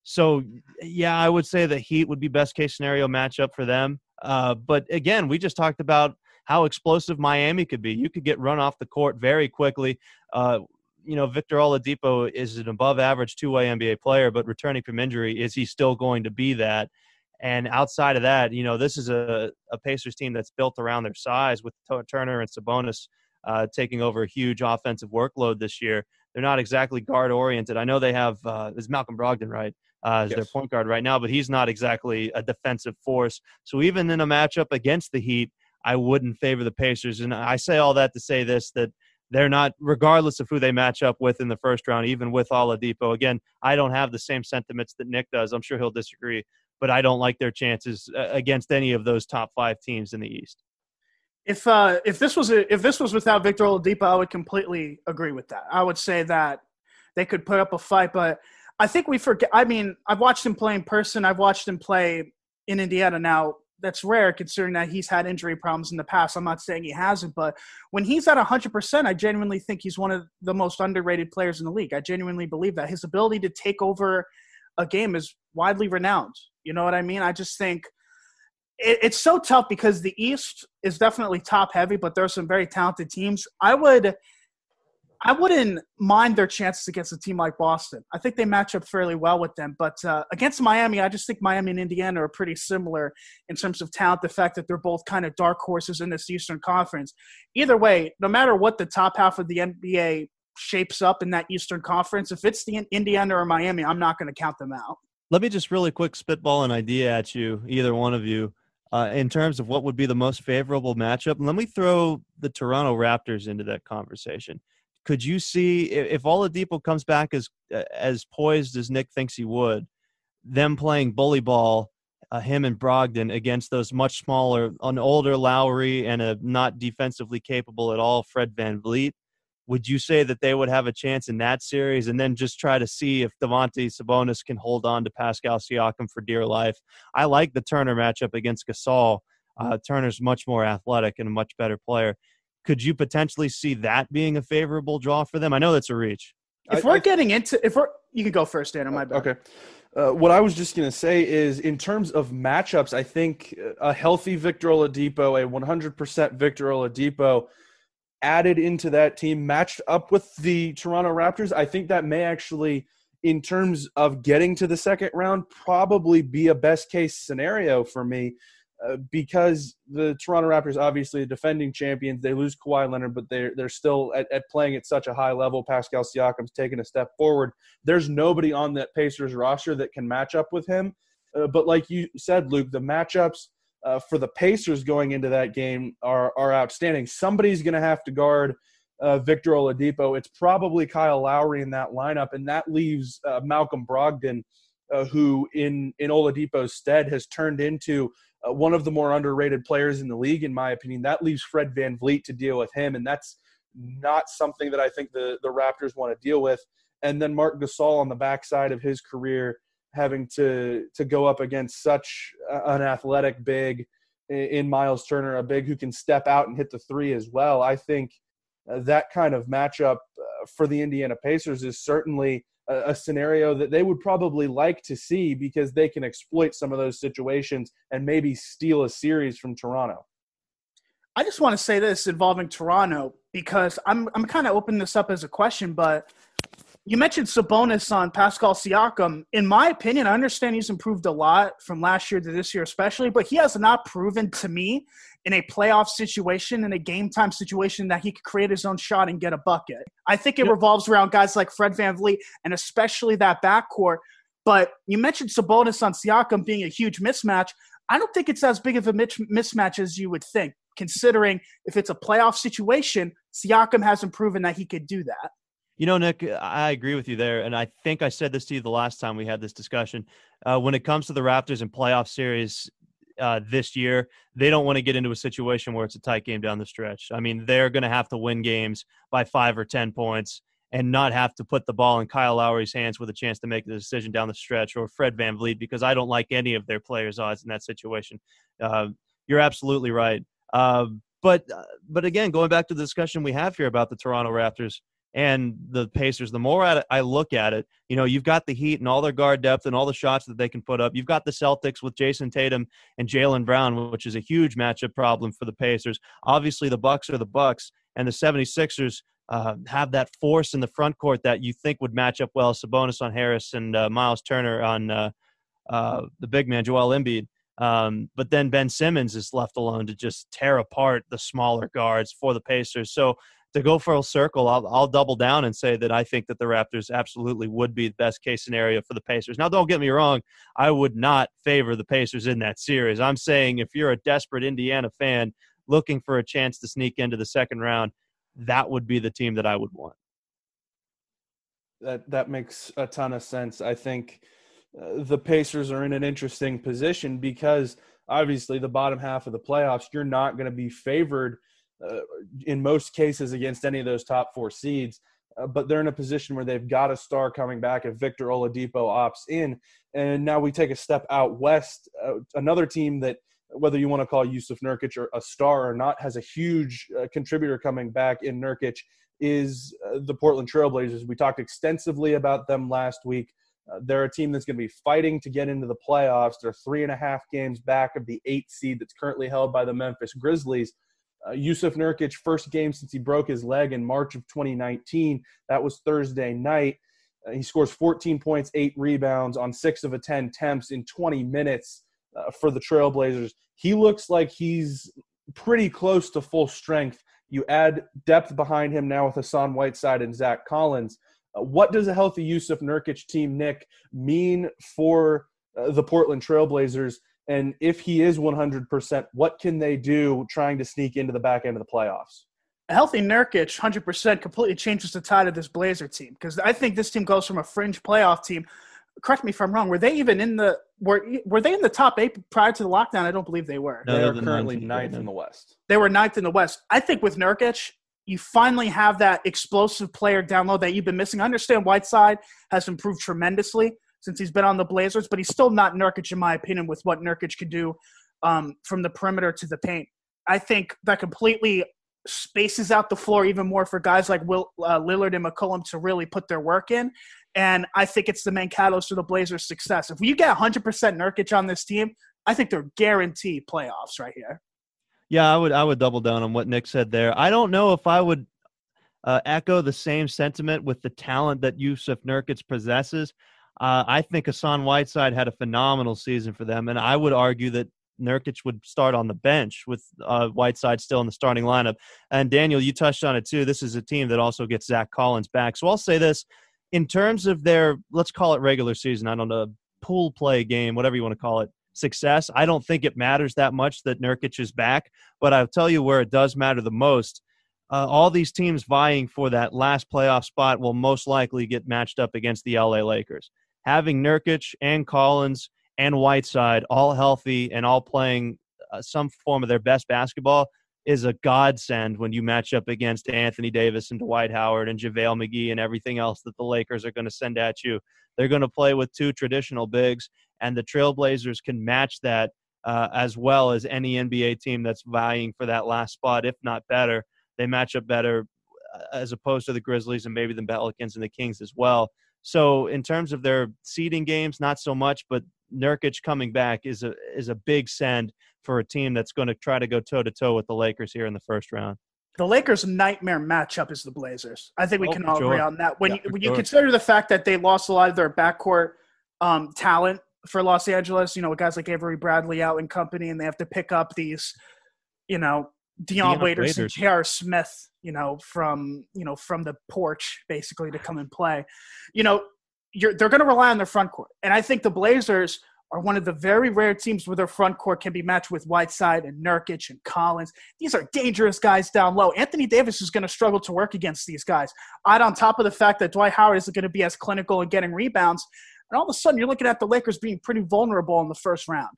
So, yeah, I would say the Heat would be best case scenario matchup for them. Uh, but again, we just talked about – how explosive Miami could be. You could get run off the court very quickly. Uh, you know, Victor Oladipo is an above average two way NBA player, but returning from injury, is he still going to be that? And outside of that, you know, this is a, a Pacers team that's built around their size with Turner and Sabonis uh, taking over a huge offensive workload this year. They're not exactly guard oriented. I know they have, uh, is Malcolm Brogdon, right? Uh, as yes. their point guard right now, but he's not exactly a defensive force. So even in a matchup against the Heat, I wouldn't favor the Pacers. And I say all that to say this that they're not, regardless of who they match up with in the first round, even with Oladipo. Again, I don't have the same sentiments that Nick does. I'm sure he'll disagree, but I don't like their chances uh, against any of those top five teams in the East. If uh, if this was a, if this was without Victor Oladipo, I would completely agree with that. I would say that they could put up a fight, but I think we forget. I mean, I've watched him play in person. I've watched him play in Indiana now that's rare considering that he's had injury problems in the past. I'm not saying he hasn't, but when he's at 100%, I genuinely think he's one of the most underrated players in the league. I genuinely believe that his ability to take over a game is widely renowned. You know what I mean? I just think it, it's so tough because the East is definitely top heavy, but there's some very talented teams. I would I wouldn't mind their chances against a team like Boston. I think they match up fairly well with them. But uh, against Miami, I just think Miami and Indiana are pretty similar in terms of talent. The fact that they're both kind of dark horses in this Eastern Conference. Either way, no matter what the top half of the NBA shapes up in that Eastern Conference, if it's the Indiana or Miami, I'm not going to count them out. Let me just really quick spitball an idea at you, either one of you. Uh, in terms of what would be the most favorable matchup, let me throw the Toronto Raptors into that conversation could you see if all the Oladipo comes back as as poised as Nick thinks he would, them playing bully ball, uh, him and Brogdon against those much smaller, an older Lowry and a not defensively capable at all Fred Van VanVleet? Would you say that they would have a chance in that series and then just try to see if Domantas Sabonis can hold on to Pascal Siakam for dear life? I like the Turner matchup against Gasol. Uh, Turner's much more athletic and a much better player could you potentially see that being a favorable draw for them? I know that's a reach. If we're I, getting into, if we're, you can go first, Dan. My bad. Okay. Uh, what I was just going to say is, in terms of matchups, I think a healthy Victor Oladipo, a 100% Victor Oladipo, added into that team, matched up with the Toronto Raptors, I think that may actually, in terms of getting to the second round, probably be a best case scenario for me uh, because the Toronto Raptors obviously the defending champions. They lose Kawhi Leonard, but they're they're still at, at playing at such a high level. Pascal Siakam's taking a step forward. There's nobody on that Pacers roster that can match up with him. Uh, but like you said, Luke, the matchups uh, for the Pacers going into that game are are outstanding. Somebody's going to have to guard. Uh, Victor Oladipo. It's probably Kyle Lowry in that lineup, and that leaves uh, Malcolm Brogdon, who in in Oladipo's stead has turned into uh, one of the more underrated players in the league, in my opinion. That leaves Fred VanVleet to deal with him, and that's not something that I think the, the Raptors want to deal with. And then Marc Gasol on the backside of his career having to to go up against such an athletic big in Miles Turner, a big who can step out and hit the three as well. I think uh, that kind of matchup uh, for the Indiana Pacers is certainly a, a, scenario that they would probably like to see because they can exploit some of those situations and maybe steal a series from Toronto. I just want to say this involving Toronto because I'm I'm kind of opening this up as a question, but you mentioned Sabonis on Pascal Siakam. In my opinion, I understand he's improved a lot from last year to this year, especially, but he has not proven to me in a playoff situation, in a game time situation, that he could create his own shot and get a bucket. I think it yep. revolves around guys like Fred VanVleet and especially that backcourt. But you mentioned Sabonis on Siakam being a huge mismatch. I don't think it's as big of a mismatch as you would think, considering if it's a playoff situation, Siakam hasn't proven that he could do that. You know, Nick, I agree with you there. And I think I said this to you the last time we had this discussion. Uh, when it comes to the Raptors and playoff series, uh, this year. They don't want to get into a situation where it's a tight game down the stretch. I mean, they're going to have to win games by five or 10 points and not have to put the ball in Kyle Lowry's hands with a chance to make the decision down the stretch or Fred VanVleet because I don't like any of their players' odds in that situation. Uh, you're absolutely right. Uh, but uh, but again, going back to the discussion we have here about the Toronto Raptors, and the Pacers, the more I look at it, you know, you've got the Heat and all their guard depth and all the shots that they can put up. You've got the Celtics with Jayson Tatum and Jaylen Brown, which is a huge matchup problem for the Pacers. Obviously, the Bucks are the Bucks, and the 76ers uh, have that force in the front court that you think would match up well. Sabonis on Harris and uh, Miles Turner on uh, uh the big man, Joel Embiid. Um, but then Ben Simmons is left alone to just tear apart the smaller guards for the Pacers. So to go full circle, I'll, I'll double down and say that I think that the Raptors absolutely would be the best case scenario for the Pacers. Now, don't get me wrong, I would not favor the Pacers in that series. I'm saying if you're a desperate Indiana fan looking for a chance to sneak into the second round, that would be the team that I would want. That that makes a ton of sense. I think uh, the Pacers are in an interesting position because obviously the bottom half of the playoffs, you're not going to be favored uh, in most cases against any of those top four seeds. Uh, but they're in a position where they've got a star coming back if Victor Oladipo opts in. And now we take a step out west. Uh, another team that, whether you want to call Jusuf Nurkic or a star or not, has a huge uh, contributor coming back in Nurkic is uh, the Portland Trailblazers. We talked extensively about them last week. Uh, they're a team that's going to be fighting to get into the playoffs. They're three and a half games back of the eight seed that's currently held by the Memphis Grizzlies. Uh, Jusuf Nurkic, first game since he broke his leg in March of 2019. That was Thursday night. Uh, he scores 14 points, eight rebounds on six of a 10 attempts in 20 minutes uh, for the Trailblazers. He looks like he's pretty close to full strength. You add depth behind him now with Hassan Whiteside and Zach Collins. Uh, what does a healthy Jusuf Nurkic team, Nick, mean for uh, the Portland Trailblazers? And if he is 100%, what can they do trying to sneak into the back end of the playoffs? A healthy Nurkic, 100%, completely changes the tide of this Blazer team because I think this team goes from a fringe playoff team. Correct me if I'm wrong. Were they even in the were were they in the top eight prior to the lockdown? I don't believe they were. No, they are the currently ninth, ninth in the West. They were ninth in the West. I think with Nurkic, you finally have that explosive player down low that you've been missing. I understand Whiteside has improved tremendously since he's been on the Blazers, but he's still not Nurkic, in my opinion, with what Nurkic can do um, from the perimeter to the paint. I think that completely spaces out the floor even more for guys like Will uh, Lillard and McCollum to really put their work in. And I think it's the main catalyst for the Blazers' success. If you get 100% Nurkic on this team, I think they're guaranteed playoffs right here. Yeah, I would I would double down on what Nick said there. I don't know if I would uh, echo the same sentiment with the talent that Jusuf Nurkic possesses. Uh, I think Hassan Whiteside had a phenomenal season for them, and I would argue that Nurkic would start on the bench with uh, Whiteside still in the starting lineup. And Daniel, you touched on it too. This is a team that also gets Zach Collins back. So I'll say this: in terms of their, let's call it regular season, I don't know, pool play game, whatever you want to call it, success. I don't think it matters that much that Nurkic is back, but I'll tell you where it does matter the most. Uh, all these teams vying for that last playoff spot will most likely get matched up against the LA Lakers. Having Nurkic and Collins and Whiteside all healthy and all playing uh, some form of their best basketball is a godsend when you match up against Anthony Davis and Dwight Howard and JaVale McGee and everything else that the Lakers are going to send at you. They're going to play with two traditional bigs, and the Trailblazers can match that uh, as well as any NBA team that's vying for that last spot, if not better. They match up better uh, as opposed to the Grizzlies and maybe the Pelicans and the Kings as well. So in terms of their seeding games, not so much, but Nurkic coming back is a is a big send for a team that's going to try to go toe to toe with the Lakers here in the first round. The Lakers' nightmare matchup is the Blazers. I think we oh, can all sure. agree on that. When yeah, you when sure. you consider the fact that they lost a lot of their backcourt um, talent for Los Angeles, you know, with guys like Avery Bradley out and company, and they have to pick up these, you know, Dion Waiters, Waiters and J.R. Smith, you know, from you know from the porch basically to come and play. You know, they're going to rely on their front court, and I think the Blazers are one of the very rare teams where their front court can be matched with Whiteside and Nurkic and Collins. These are dangerous guys down low. Anthony Davis is going to struggle to work against these guys. Add on top of the fact that Dwight Howard isn't going to be as clinical in getting rebounds, and all of a sudden you're looking at the Lakers being pretty vulnerable in the first round.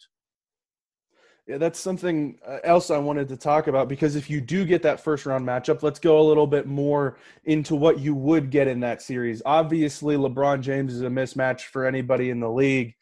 Yeah, that's something uh, else I wanted to talk about because if you do get that first round matchup, let's go a little bit more into what you would get in that series. Obviously, LeBron James is a mismatch for anybody in the league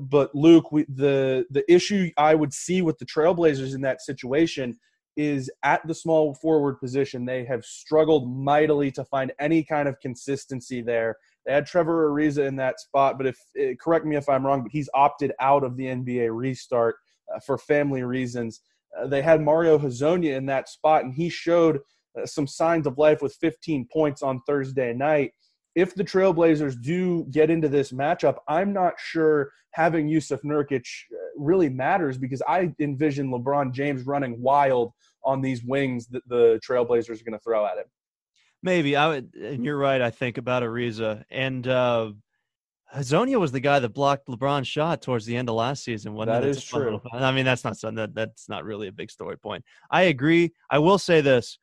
but Luke, we, the the issue I would see with the Trailblazers in that situation is at the small forward position. They have struggled mightily to find any kind of consistency there. They had Trevor Ariza in that spot, but if eh, correct me if I'm wrong, but he's opted out of the NBA restart uh, for family reasons. Uh, they had Mario Hezonja in that spot, and he showed uh, some signs of life with 15 points on Thursday night if the Trailblazers do get into this matchup, I'm not sure having Jusuf Nurkic uh, really matters because I envision LeBron James running wild on these wings that the Trailblazers are going to throw at him. Maybe I would, and you're right. I think about Ariza and uh, Hezonja was the guy that blocked LeBron's shot towards the end of last season. Wasn't that is true. Little, I mean, that's not that that's not really a big story point. I agree. I will say this: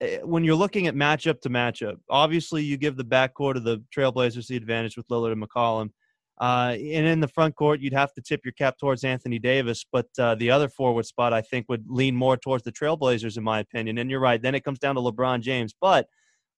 Eh, when you're looking at matchup to matchup, obviously you give the backcourt of the Trailblazers the advantage with Lillard and McCollum. Uh, and in the front court, you'd have to tip your cap towards Anthony Davis, but uh, the other forward spot I think would lean more towards the Trailblazers, in my opinion. And you're right. Then it comes down to LeBron James, but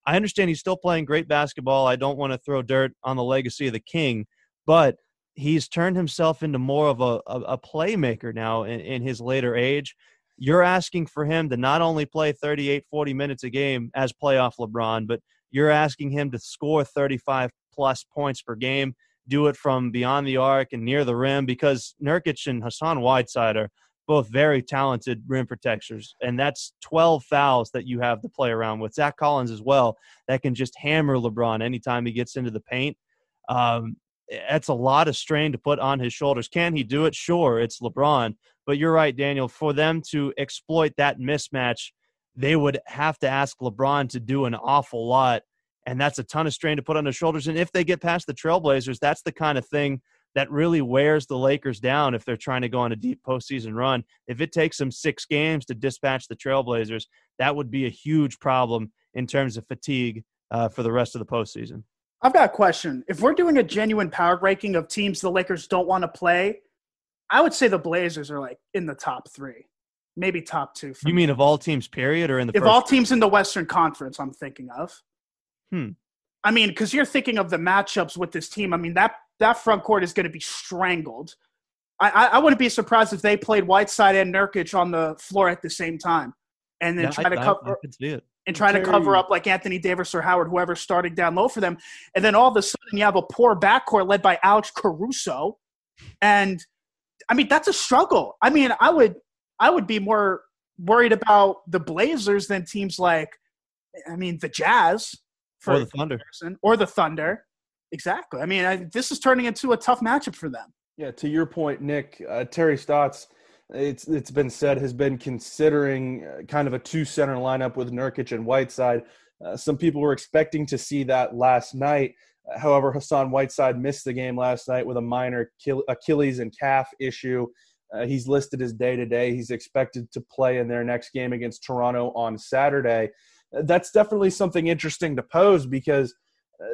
I understand he's still playing great basketball. I don't want to throw dirt on the legacy of the King, but he's turned himself into more of a, a, a playmaker now in, in his later age you're asking for him to not only play 38, 40 minutes a game as playoff LeBron, but you're asking him to score 35 plus points per game, do it from beyond the arc and near the rim because Nurkic and Hassan Whiteside are both very talented rim protectors. And that's 12 fouls that you have to play around with. Zach Collins as well, that can just hammer LeBron anytime he gets into the paint. Um, that's a lot of strain to put on his shoulders. Can he do it? Sure, it's LeBron. But you're right, Daniel. For them to exploit that mismatch, they would have to ask LeBron to do an awful lot. And that's a ton of strain to put on his shoulders. And if they get past the Trailblazers, that's the kind of thing that really wears the Lakers down if they're trying to go on a deep postseason run. If it takes them six games to dispatch the Trailblazers, that would be a huge problem in terms of fatigue uh, for the rest of the postseason. I've got a question. If we're doing a genuine power ranking of teams the Lakers don't want to play, I would say the Blazers are like in the top three, maybe top two. You mean of all teams, period, or in the if all teams in the Western Conference? I'm thinking of. Hmm. I mean, because you're thinking of the matchups with this team. I mean that that front court is going to be strangled. I, I, I wouldn't be surprised if they played Whiteside and Nurkic on the floor at the same time, and then yeah, try I, to cover and trying to cover up like Anthony Davis or Howard, whoever starting down low for them. And then all of a sudden you have a poor backcourt led by Alex Caruso. And I mean, that's a struggle. I mean, I would I would be more worried about the Blazers than teams like I mean, the Jazz or the Thunder or the Thunder. Exactly. I mean, I, this is turning into a tough matchup for them. Yeah, to your point, Nick, uh, Terry Stotts it's it's been said has been considering uh, kind of a two center lineup with Nurkic and Whiteside. Uh, some people were expecting to see that last night. However, Hassan Whiteside missed the game last night with a minor Achilles and calf issue. Uh, he's listed as day to day. He's expected to play in their next game against Toronto on Saturday. Uh, that's definitely something interesting to pose because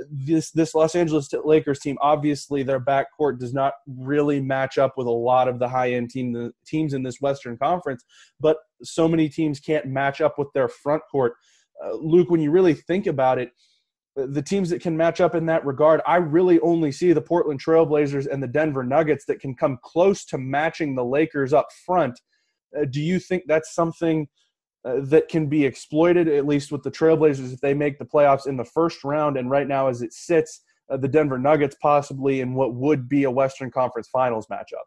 this this Los Angeles Lakers team, obviously their backcourt does not really match up with a lot of the high end team the teams in this Western Conference, but so many teams can't match up with their front court. Uh, Luke, when you really think about it, the teams that can match up in that regard, I really only see the Portland Trailblazers and the Denver Nuggets that can come close to matching the Lakers up front. Uh, do you think that's something? Uh, that can be exploited, at least with the Trailblazers, if they make the playoffs in the first round. And right now, as it sits, uh, the Denver Nuggets possibly in what would be a Western Conference Finals matchup.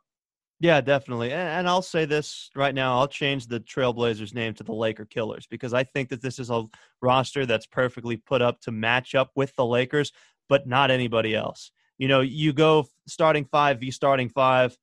Yeah, definitely. And, and I'll say this right now I'll change the Trailblazers name to the Laker Killers because I think that this is a roster that's perfectly put up to match up with the Lakers, but not anybody else. You know, you go starting five v starting five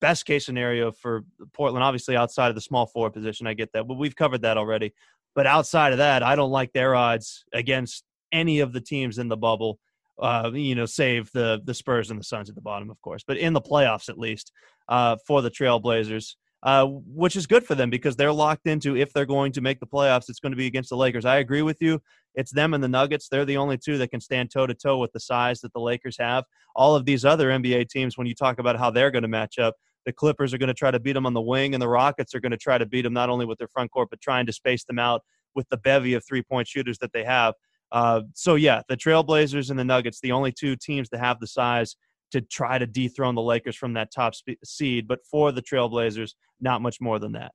best case scenario for Portland, obviously outside of the small forward position. I get that, but we've covered that already. But outside of that, I don't like their odds against any of the teams in the bubble. Uh, you know, save the the Spurs and the Suns at the bottom, of course, but in the playoffs at least uh, for the Trailblazers uh, which is good for them because they're locked into if they're going to make the playoffs, it's going to be against the Lakers. I agree with you. It's them and the Nuggets. They're the only two that can stand toe to toe with the size that the Lakers have. All of these other NBA teams, when you talk about how they're going to match up, the Clippers are going to try to beat them on the wing, and the Rockets are going to try to beat them not only with their front court, but trying to space them out with the bevy of three point shooters that they have. Uh, so, yeah, the Trailblazers and the Nuggets, the only two teams that have the size to try to dethrone the Lakers from that top spe- seed. But for the Trailblazers, not much more than that.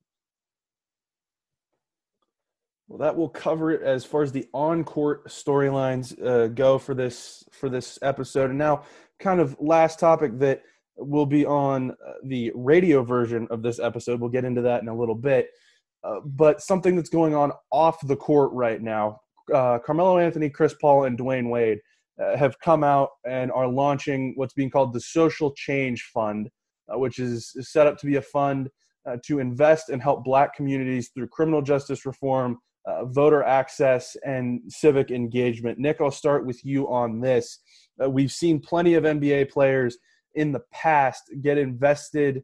Well, that will cover it as far as the on-court storylines uh, go for this for this episode. And now, kind of last topic that will be on uh, the radio version of this episode. We'll get into that in a little bit. Uh, but something that's going on off the court right now. Uh, Carmelo Anthony, Chris Paul, and Dwyane Wade have come out and are launching what's being called the Social Change Fund, uh, which is, set up to be a fund uh, to invest and help black communities through criminal justice reform, uh, voter access, and civic engagement. Nick, I'll start with you on this. Uh, we've seen plenty of NBA players in the past get invested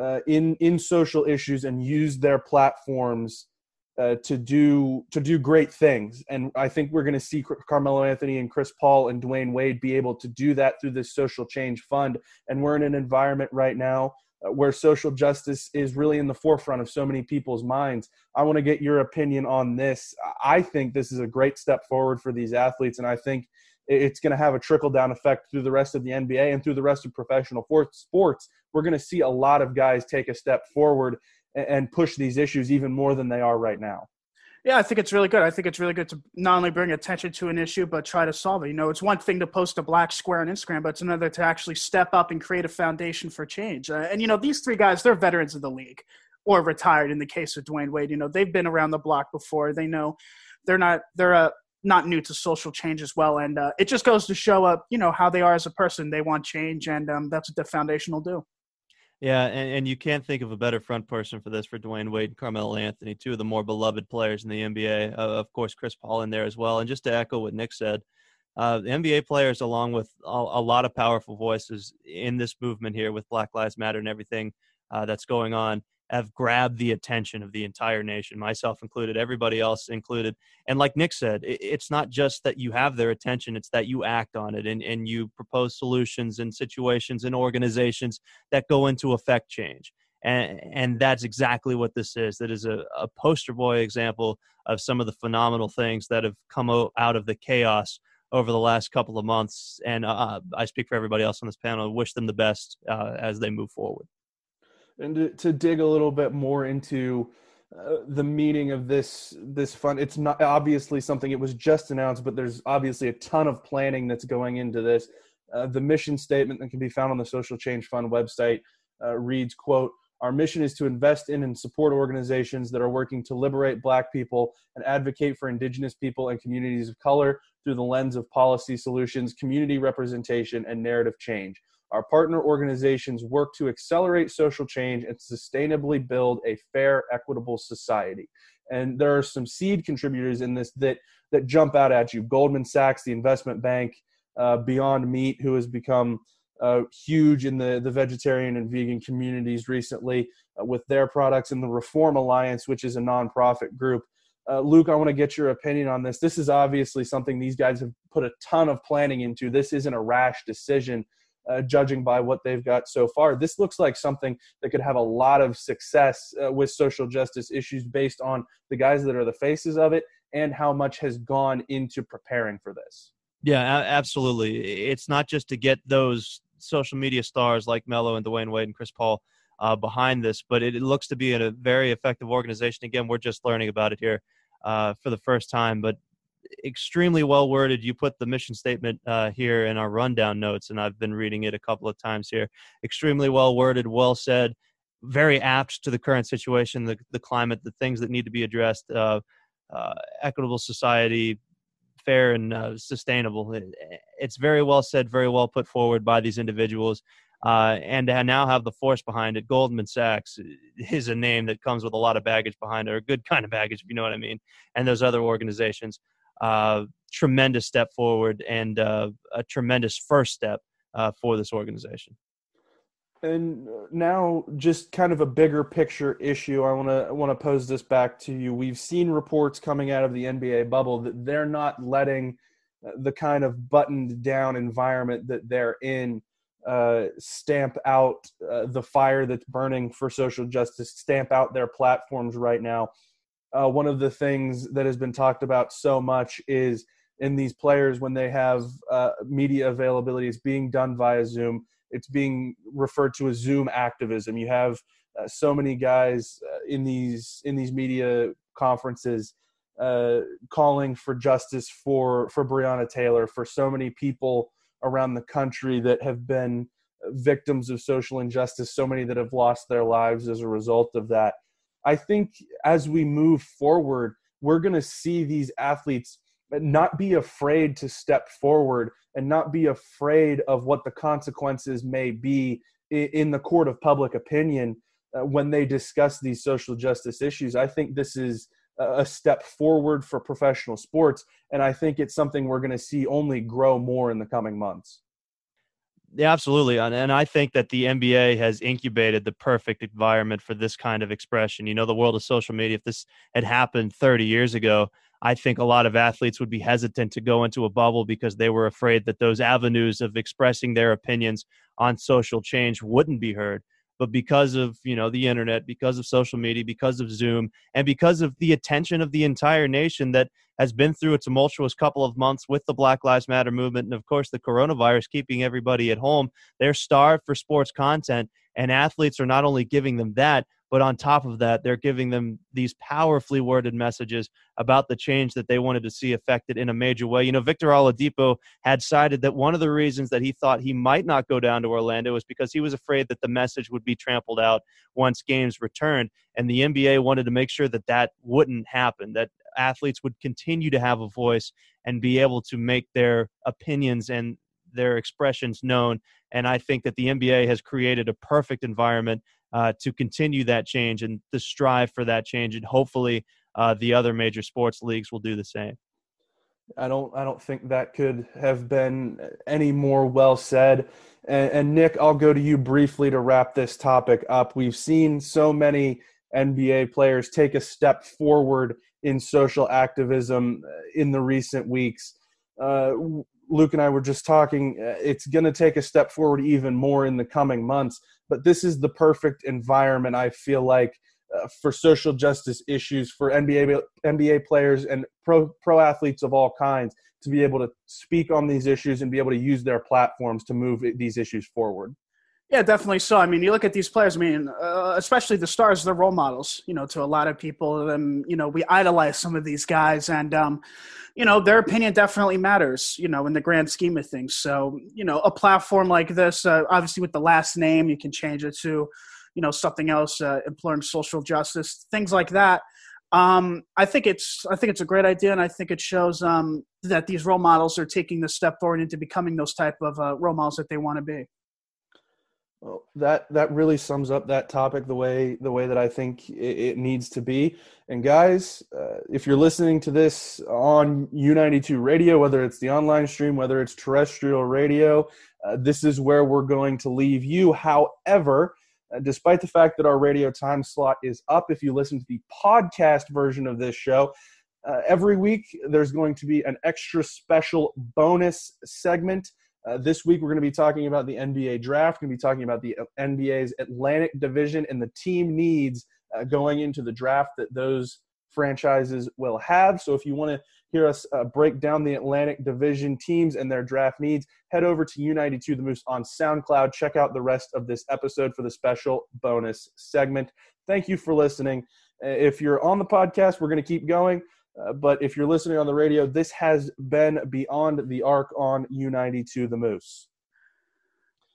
uh, in in social issues and use their platforms uh, to do to do great things. And I think we're going to see Carmelo Anthony and Chris Paul and Dwyane Wade be able to do that through this social change fund. And we're in an environment right now uh, where social justice is really in the forefront of so many people's minds. I want to get your opinion on this. I think this is a great step forward for these athletes, and I think it's going to have a trickle down effect through the rest of the NBA and through the rest of professional sports. We're going to see a lot of guys take a step forward and push these issues even more than they are right now. Yeah, I think it's really good. I think it's really good to not only bring attention to an issue, but try to solve it. You know, it's one thing to post a black square on Instagram, but it's another to actually step up and create a foundation for change. Uh, and, you know, these three guys, they're veterans of the league or retired in the case of Dwyane Wade. You know, they've been around the block before. They know they're not, they're uh, not new to social change as well. And uh, it just goes to show up, you know, how they are as a person. They want change, and um, that's what the foundation will do. Yeah, and, and you can't think of a better front person for this for Dwyane Wade and Carmelo Anthony, two of the more beloved players in the NBA. Uh, of course, Chris Paul in there as well. And just to echo what Nick said, uh, the NBA players, along with a, a, lot of powerful voices in this movement here with Black Lives Matter and everything uh, that's going on, have grabbed the attention of the entire nation, myself included, everybody else included. And like Nick said, it's not just that you have their attention, it's that you act on it and, and you propose solutions and situations and organizations that go into effect change. And, and that's exactly what this is. That is a, a poster boy example of some of the phenomenal things that have come out of the chaos over the last couple of months. And uh, I speak for everybody else on this panel. Wish them the best uh, as they move forward and to, to dig a little bit more into uh, the meaning of this this fund. It's not obviously something it was just announced but there's obviously a ton of planning that's going into this. Uh, the mission statement that can be found on the social change fund website uh, reads quote our mission is to invest in and support organizations that are working to liberate black people and advocate for indigenous people and communities of color through the lens of policy solutions community representation and narrative change our partner organizations work to accelerate social change and sustainably build a fair, equitable society. And there are some seed contributors in this that that jump out at you. Goldman Sachs, the investment bank, uh, Beyond Meat, who has become uh, huge in the, the vegetarian and vegan communities recently uh, with their products, and the Reform Alliance, which is a nonprofit group. Uh, Luke, I want to get your opinion on this. This is obviously something these guys have put a ton of planning into. This isn't a rash decision uh, judging by what they've got so far. This looks like something that could have a lot of success uh, with social justice issues based on the guys that are the faces of it and how much has gone into preparing for this. Yeah, absolutely. It's not just to get those social media stars like Melo and Dwyane Wade and Chris Paul uh, behind this, but it, it, looks to be a very effective organization. Again, we're just learning about it here uh, for the first time, but extremely well worded. You put the mission statement uh, here in our rundown notes, and I've been reading it a couple of times here. Extremely well worded, well said, very apt to the current situation, the, the climate, the things that need to be addressed. Uh, uh, equitable society, fair and uh, sustainable. It, it's very well said, very well put forward by these individuals. Uh, and to now have the force behind it, Goldman Sachs is a name that comes with a lot of baggage behind it, or a good kind of baggage, if you know what I mean. And those other organizations uh, tremendous step forward and uh, a tremendous first step uh, for this organization. And now, just kind of a bigger picture issue. I want to want to pose this back to you. We've seen reports coming out of the NBA bubble that they're not letting uh, the kind of buttoned down environment that they're in uh, stamp out uh, the fire that's burning for social justice, stamp out their platforms right now uh, one of the things that has been talked about so much is in these players when they have uh, media availability it's being done via zoom. It's being referred to as zoom activism. You have uh, so many guys uh, in these in these media conferences uh, calling for justice for for Breonna Taylor for so many people around the country that have been victims of social injustice so many that have lost their lives as a result of that I think as we move forward, we're going to see these athletes not be afraid to step forward and not be afraid of what the consequences may be in the court of public opinion uh, when they discuss these social justice issues. I think this is a step forward for professional sports, and I think it's something we're going to see only grow more in the coming months. Yeah, absolutely. And I think that the NBA has incubated the perfect environment for this kind of expression. You know, the world of social media, if this had happened 30 years ago, I think a lot of athletes would be hesitant to go into a bubble because they were afraid that those avenues of expressing their opinions on social change wouldn't be heard but because of you know the internet because of social media because of zoom and because of the attention of the entire nation that has been through a tumultuous couple of months with the black lives matter movement and of course the coronavirus keeping everybody at home they're starved for sports content and athletes are not only giving them that But on top of that, they're giving them these powerfully worded messages about the change that they wanted to see affected in a major way. You know, Victor Oladipo had cited that one of the reasons that he thought he might not go down to Orlando was because he was afraid that the message would be trampled out once games returned. And the NBA wanted to make sure that that wouldn't happen, that athletes would continue to have a voice and be able to make their opinions and their expressions known. And I think that the NBA has created a perfect environment uh, to continue that change and to strive for that change. And hopefully, uh, the other major sports leagues will do the same. I don't. I don't think that could have been any more well said. And, and Nick, I'll go to you briefly to wrap this topic up. We've seen so many NBA players take a step forward in social activism uh, in the recent weeks. Uh, Luke and I were just talking, uh, it's going to take a step forward even more in the coming months. But this is the perfect environment, I feel like, uh, for social justice issues for NBA NBA players and pro pro athletes of all kinds to be able to speak on these issues and be able to use their platforms to move these issues forward. Yeah, definitely so. I mean, you look at these players. I mean, uh, especially the stars, they're role models. You know, to a lot of people, and you know, we idolize some of these guys, and um, you know, their opinion definitely matters. You know, in the grand scheme of things. So, you know, a platform like this, uh, obviously with the last name, you can change it to, you know, something else, uh, imploring social justice, things like that. Um, I think it's I think it's a great idea, and I think it shows um, that these role models are taking the step forward into becoming those type of uh, role models that they want to be. Well, that that really sums up that topic the way the way that I think it, it needs to be. And guys, uh, if you're listening to this on U92 radio, whether it's the online stream, whether it's terrestrial radio, uh, this is where we're going to leave you. However, uh, despite the fact that our radio time slot is up, if you listen to the podcast version of this show, uh, every week there's going to be an extra special bonus segment uh, this week, we're going to be talking about the NBA draft. We're going to be talking about the uh, NBA's Atlantic Division and the team needs uh, going into the draft that those franchises will have. So, if you want to hear us uh, break down the Atlantic Division teams and their draft needs, head over to U92 The Moose on SoundCloud. Check out the rest of this episode for the special bonus segment. Thank you for listening. Uh, if you're on the podcast, we're going to keep going. Uh, but if you're listening on the radio, this has been Beyond the Arc on U92 The Moose.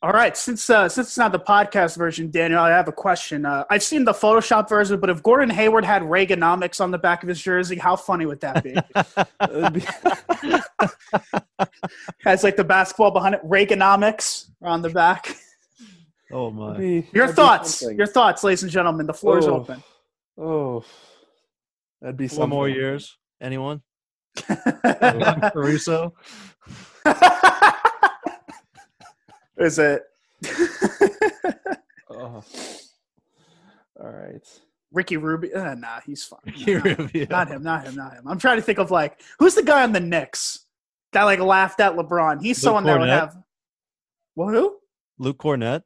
All right, since uh, since it's not the podcast version, Daniel, I have a question. Uh, I've seen the Photoshop version, but if Gordon Hayward had Reaganomics on the back of his jersey, how funny would that be? Has like the basketball behind it, Reaganomics on the back. Oh my! Be, your thoughts, your thoughts, ladies and gentlemen. The floor is oh, open. Oh. That'd be some more years. Anyone? Caruso. Is it? oh. All right. Ricky Rubio. Uh, nah, he's fine. Ricky nah, Rubio. Not him. Not him. Not him. I'm trying to think of like who's the guy on the Knicks that like laughed at LeBron. He's Luke someone that would have. Well, who? Luke Kornet.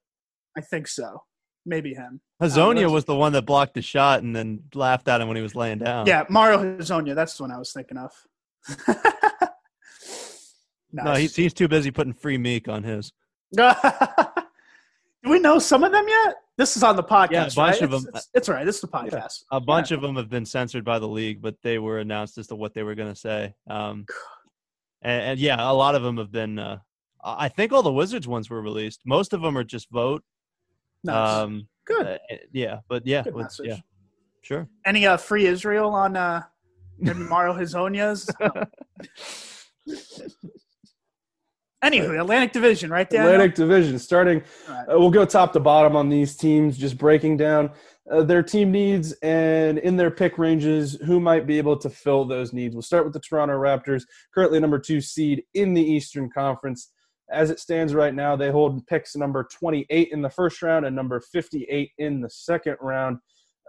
I think so. Maybe him. Hezonja that's- was the one that blocked the shot and then laughed at him when he was laying down. Yeah, Mario Hezonja. That's the one I was thinking of. No, he's he's too busy putting free meek on his. Do we know some of them yet? This is on the podcast. Yeah, a bunch right? of It's, them. It's, it's all right. This is the podcast. A bunch of them have been censored by the league, but they were announced as to what they were going to say. Um, and, and yeah, a lot of them have been. Uh, I think all the Wizards ones were released. Most of them are just vote. Nice. Um, Good. uh, yeah, but yeah, Good let's- yeah, sure. Any uh, free Israel on uh, maybe Mario Hezonja's? Anywho, Atlantic Division, right there. Atlantic Division starting. All right. Uh, we'll go top to bottom on these teams, just breaking down uh, their team needs and in their pick ranges, who might be able to fill those needs. We'll start with the Toronto Raptors, currently number two seed in the Eastern Conference. As it stands right now, they hold picks number 28 in the first round and number 58 in the second round.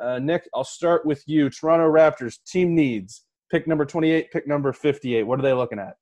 Uh, Nick, I'll start with you. Toronto Raptors team needs pick number 28, pick number 58. What are they looking at?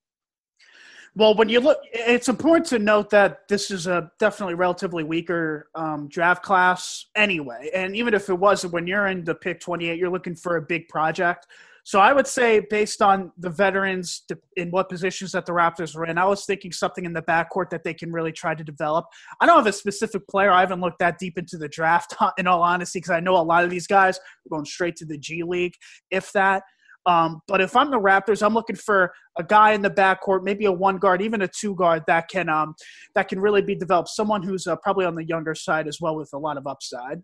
Well, when you look, it's important to note that this is a definitely relatively weaker um, draft class anyway. And even if it wasn't, when you're in the pick 28, you're looking for a big project. So I would say, based on the veterans in what positions that the Raptors were in, I was thinking something in the backcourt that they can really try to develop. I don't have a specific player. I haven't looked that deep into the draft, in all honesty, because I know a lot of these guys are going straight to the G League, if that. Um, but if I'm the Raptors, I'm looking for a guy in the backcourt, maybe a one guard, even a two guard that can um, that can really be developed. Someone who's uh, probably on the younger side as well with a lot of upside.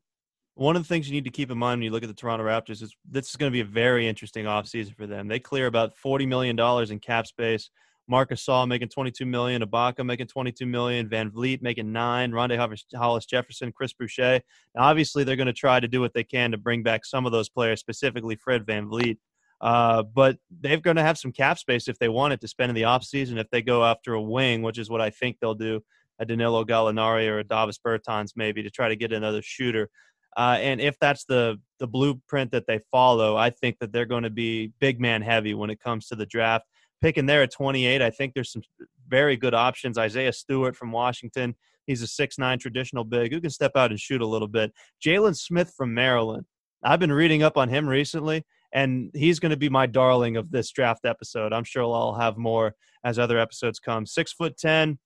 One of the things you need to keep in mind when you look at the Toronto Raptors is this is going to be a very interesting offseason for them. They clear about $40 million in cap space. Marcus Gasol making 22 million, Ibaka making 22 million, VanVleet making nine, Rondae Hollis Jefferson, Chris Boucher. Now, obviously, they're going to try to do what they can to bring back some of those players, specifically Fred VanVleet. Uh, but they're going to have some cap space if they want it to spend in the offseason if they go after a wing, which is what I think they'll do, a Danilo Gallinari or a Davis Bertans maybe to try to get another shooter. Uh, and if that's the the blueprint that they follow, I think that they're going to be big man heavy when it comes to the draft. Picking there at 28, I think there's some very good options. Isaiah Stewart from Washington, he's a six nine traditional big who can step out and shoot a little bit. Jalen Smith from Maryland, I've been reading up on him recently, and he's going to be my darling of this draft episode. I'm sure I'll have more as other episodes come. Six foot ten,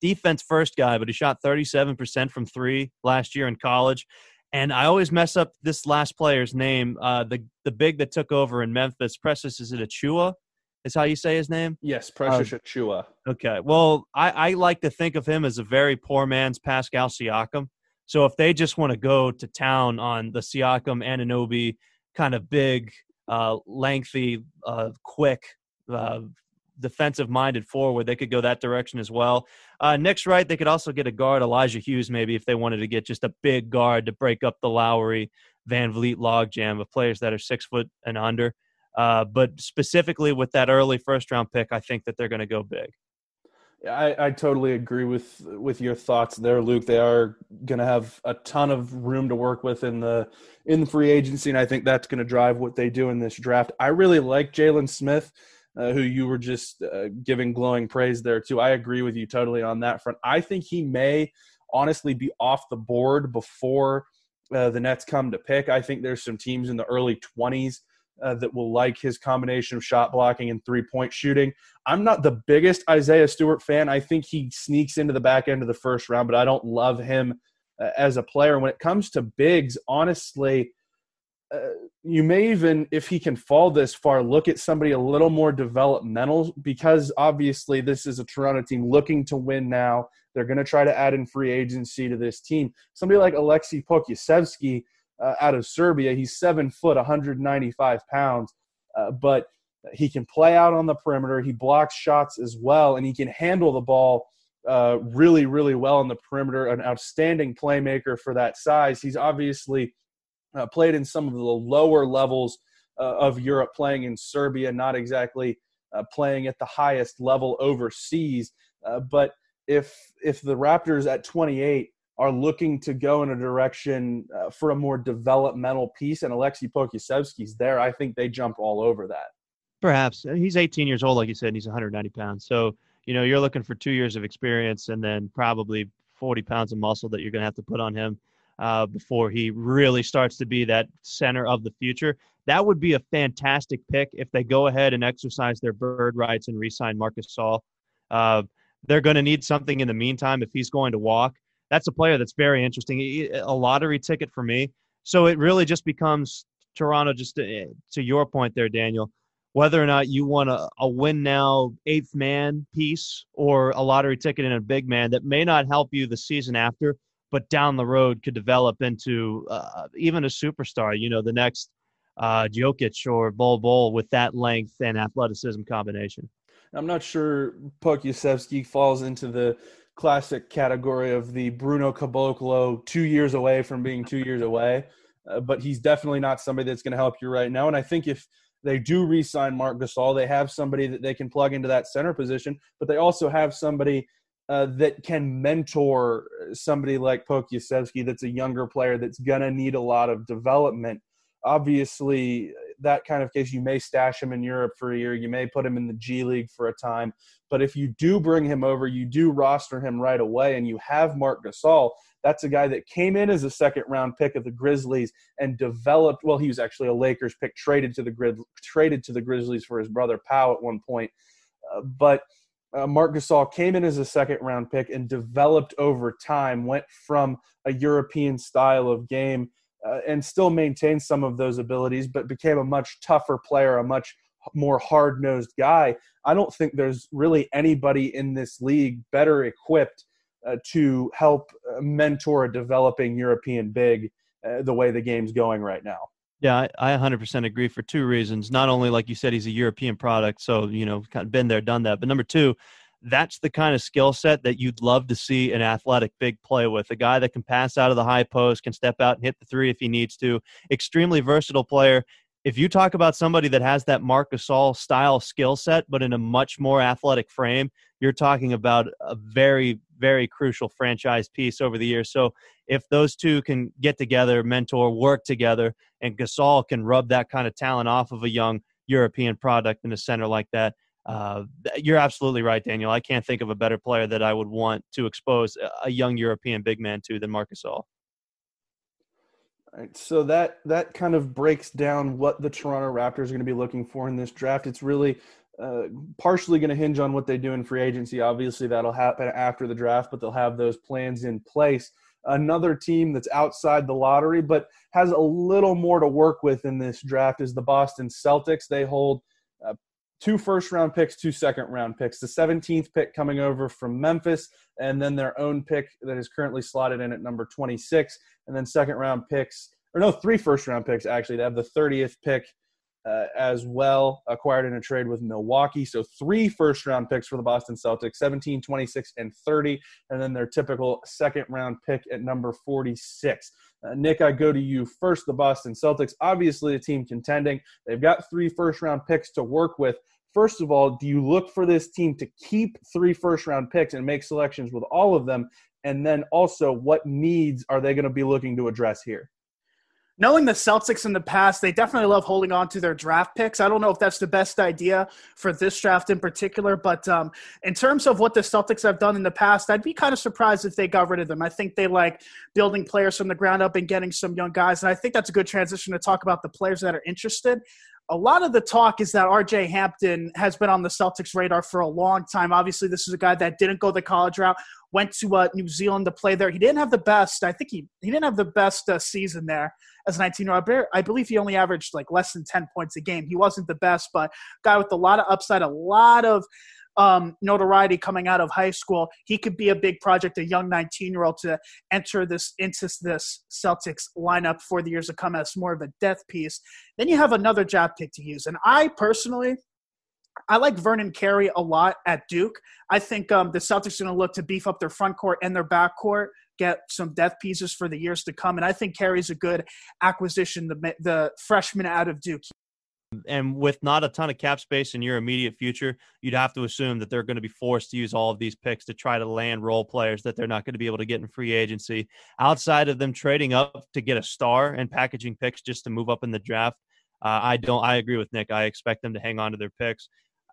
defense first guy, but he shot 37% from three last year in college. And I always mess up this last player's name. Uh, the the big that took over in Memphis, Precious, is it Achiuwa? Is how you say his name? Yes, Precious uh, Achiuwa. Okay. Well, I, I like to think of him as a very poor man's Pascal Siakam. So if they just want to go to town on the Siakam Anunoby kind of big, uh, lengthy, uh, quick, uh, defensive minded forward. They could go that direction as well. Uh, next, right, they could also get a guard, Elijah Hughes, maybe if they wanted to get just a big guard to break up the Lowry, Van VanVleet logjam of players that are six foot and under. Uh, but specifically with that early first round pick, I think that they're going to go big. I, I totally agree with with your thoughts there, Luke. They are going to have a ton of room to work with in the in the free agency, and I think that's going to drive what they do in this draft. I really like Jalen Smith, uh, who you were just uh, giving glowing praise there too. I agree with you totally on that front. I think he may honestly be off the board before uh, the Nets come to pick. I think there's some teams in the early 20s uh, that will like his combination of shot blocking and three point shooting. I'm not the biggest Isaiah Stewart fan. I think he sneaks into the back end of the first round, but I don't love him uh, as a player. When it comes to bigs, honestly, uh, you may even, if he can fall this far, look at somebody a little more developmental because obviously this is a Toronto team looking to win now. They're going to try to add in free agency to this team. Somebody like Alexei Pokusevski uh, out of Serbia. He's seven foot, 195 pounds, uh, but he can play out on the perimeter. He blocks shots as well, and he can handle the ball uh, really, really well on the perimeter. An outstanding playmaker for that size. He's obviously uh, played in some of the lower levels uh, of Europe, playing in Serbia, not exactly uh, playing at the highest level overseas. but if if the Raptors at 28 are looking to go in a direction uh, for a more developmental piece, and Alexei Pokusevski's there, I think they jump all over that. Perhaps he's 18 years old, like you said, and he's 190 pounds. So you know you're looking for two years of experience, and then probably 40 pounds of muscle that you're going to have to put on him uh, before he really starts to be that center of the future. That would be a fantastic pick if they go ahead and exercise their bird rights and re-sign Marc Gasol. Uh, they're going to need something in the meantime if he's going to walk that's a player that's very interesting. A lottery ticket for me. So it really just becomes Toronto. Just to, to your point there, Daniel, whether or not you want a, a win now eighth man piece or a lottery ticket in a big man that may not help you the season after, but down the road could develop into uh, even a superstar. You know, the next uh, Jokic or Bol Bol with that length and athleticism combination. I'm not sure Pokusevski falls into the classic category of the Bruno Caboclo two years away from being two years away. Uh, but he's definitely not somebody that's going to help you right now. And I think if they do re-sign Marc Gasol, they have somebody that they can plug into that center position, but they also have somebody uh, that can mentor somebody like Pokusevski that's a younger player that's going to need a lot of development. Obviously, that kind of case, you may stash him in Europe for a year. You may put him in the G League for a time. But if you do bring him over, you do roster him right away, and you have Marc Gasol. That's a guy that came in as a second round pick of the Grizzlies and developed. Well, he was actually a Lakers pick, traded to the Grid, traded to the Grizzlies for his brother Pau at one point. Uh, but uh, Marc Gasol came in as a second round pick and developed over time. Went from a European style of game uh, and still maintained some of those abilities, but became a much tougher player, a much more hard nosed guy. I don't think there's really anybody in this league better equipped uh, to help uh, mentor a developing European big uh, the way the game's going right now. Yeah, I, I 100% agree for two reasons. Not only, like you said, he's a European product, so, you know, kind of been there, done that. But number two, that's the kind of skill set that you'd love to see an athletic big play with. A guy that can pass out of the high post, can step out and hit the three if he needs to. Extremely versatile player if you talk about somebody that has that Marc Gasol style skill set, but in a much more athletic frame, you're talking about a very, very crucial franchise piece over the years. So if those two can get together, mentor, work together, and Gasol can rub that kind of talent off of a young European product in a center like that, uh, you're absolutely right, Daniel. I can't think of a better player that I would want to expose a young European big man to than Marc Gasol. Right, so that that kind of breaks down what the Toronto Raptors are going to be looking for in this draft. It's really uh, partially going to hinge on what they do in free agency. Obviously, that'll happen after the draft, but they'll have those plans in place. Another team that's outside the lottery, but has a little more to work with in this draft is the Boston Celtics. They hold uh, two first round picks, two second round picks. The 17th pick coming over from Memphis, and then their own pick that is currently slotted in at number 26, and then second round picks, or no, three first round picks actually. They have the 30th pick uh, as well, acquired in a trade with Milwaukee. So three first round picks for the Boston Celtics 17, 26, and 30, and then their typical second round pick at number 46. Uh, Nick, I go to you first. The Boston Celtics, obviously a team contending. They've got three first round picks to work with. First of all, do you look for this team to keep three first round picks and make selections with all of them? And then also, what needs are they going to be looking to address here? Knowing the Celtics in the past, they definitely love holding on to their draft picks. I don't know if that's the best idea for this draft in particular, but um, in terms of what the Celtics have done in the past, I'd be kind of surprised if they got rid of them. I think they like building players from the ground up and getting some young guys, and I think that's a good transition to talk about the players that are interested a lot of the talk is that RJ Hampton has been on the Celtics radar for a long time. Obviously, this is a guy that didn't go the college route, went to uh, New Zealand to play there. He didn't have the best. I think he he didn't have the best uh, season there as a 19 year old. I believe he only averaged like less than 10 points a game. He wasn't the best, but guy with a lot of upside, a lot of um, notoriety coming out of high school, he could be a big project, a young 19 year old to enter this into this Celtics lineup for the years to come as more of a death piece. Then you have another job pick to use, and I personally. I like Vernon Carey a lot at Duke. I think um, the Celtics are going to look to beef up their front court and their back court, get some death pieces for the years to come. And I think Carey's a good acquisition, the, the freshman out of Duke and with not a ton of cap space in your immediate future, you'd have to assume that they're going to be forced to use all of these picks to try to land role players that they're not going to be able to get in free agency. Outside of them trading up to get a star and packaging picks just to move up in the draft, uh, I don't. I agree with Nick. I expect them to hang on to their picks.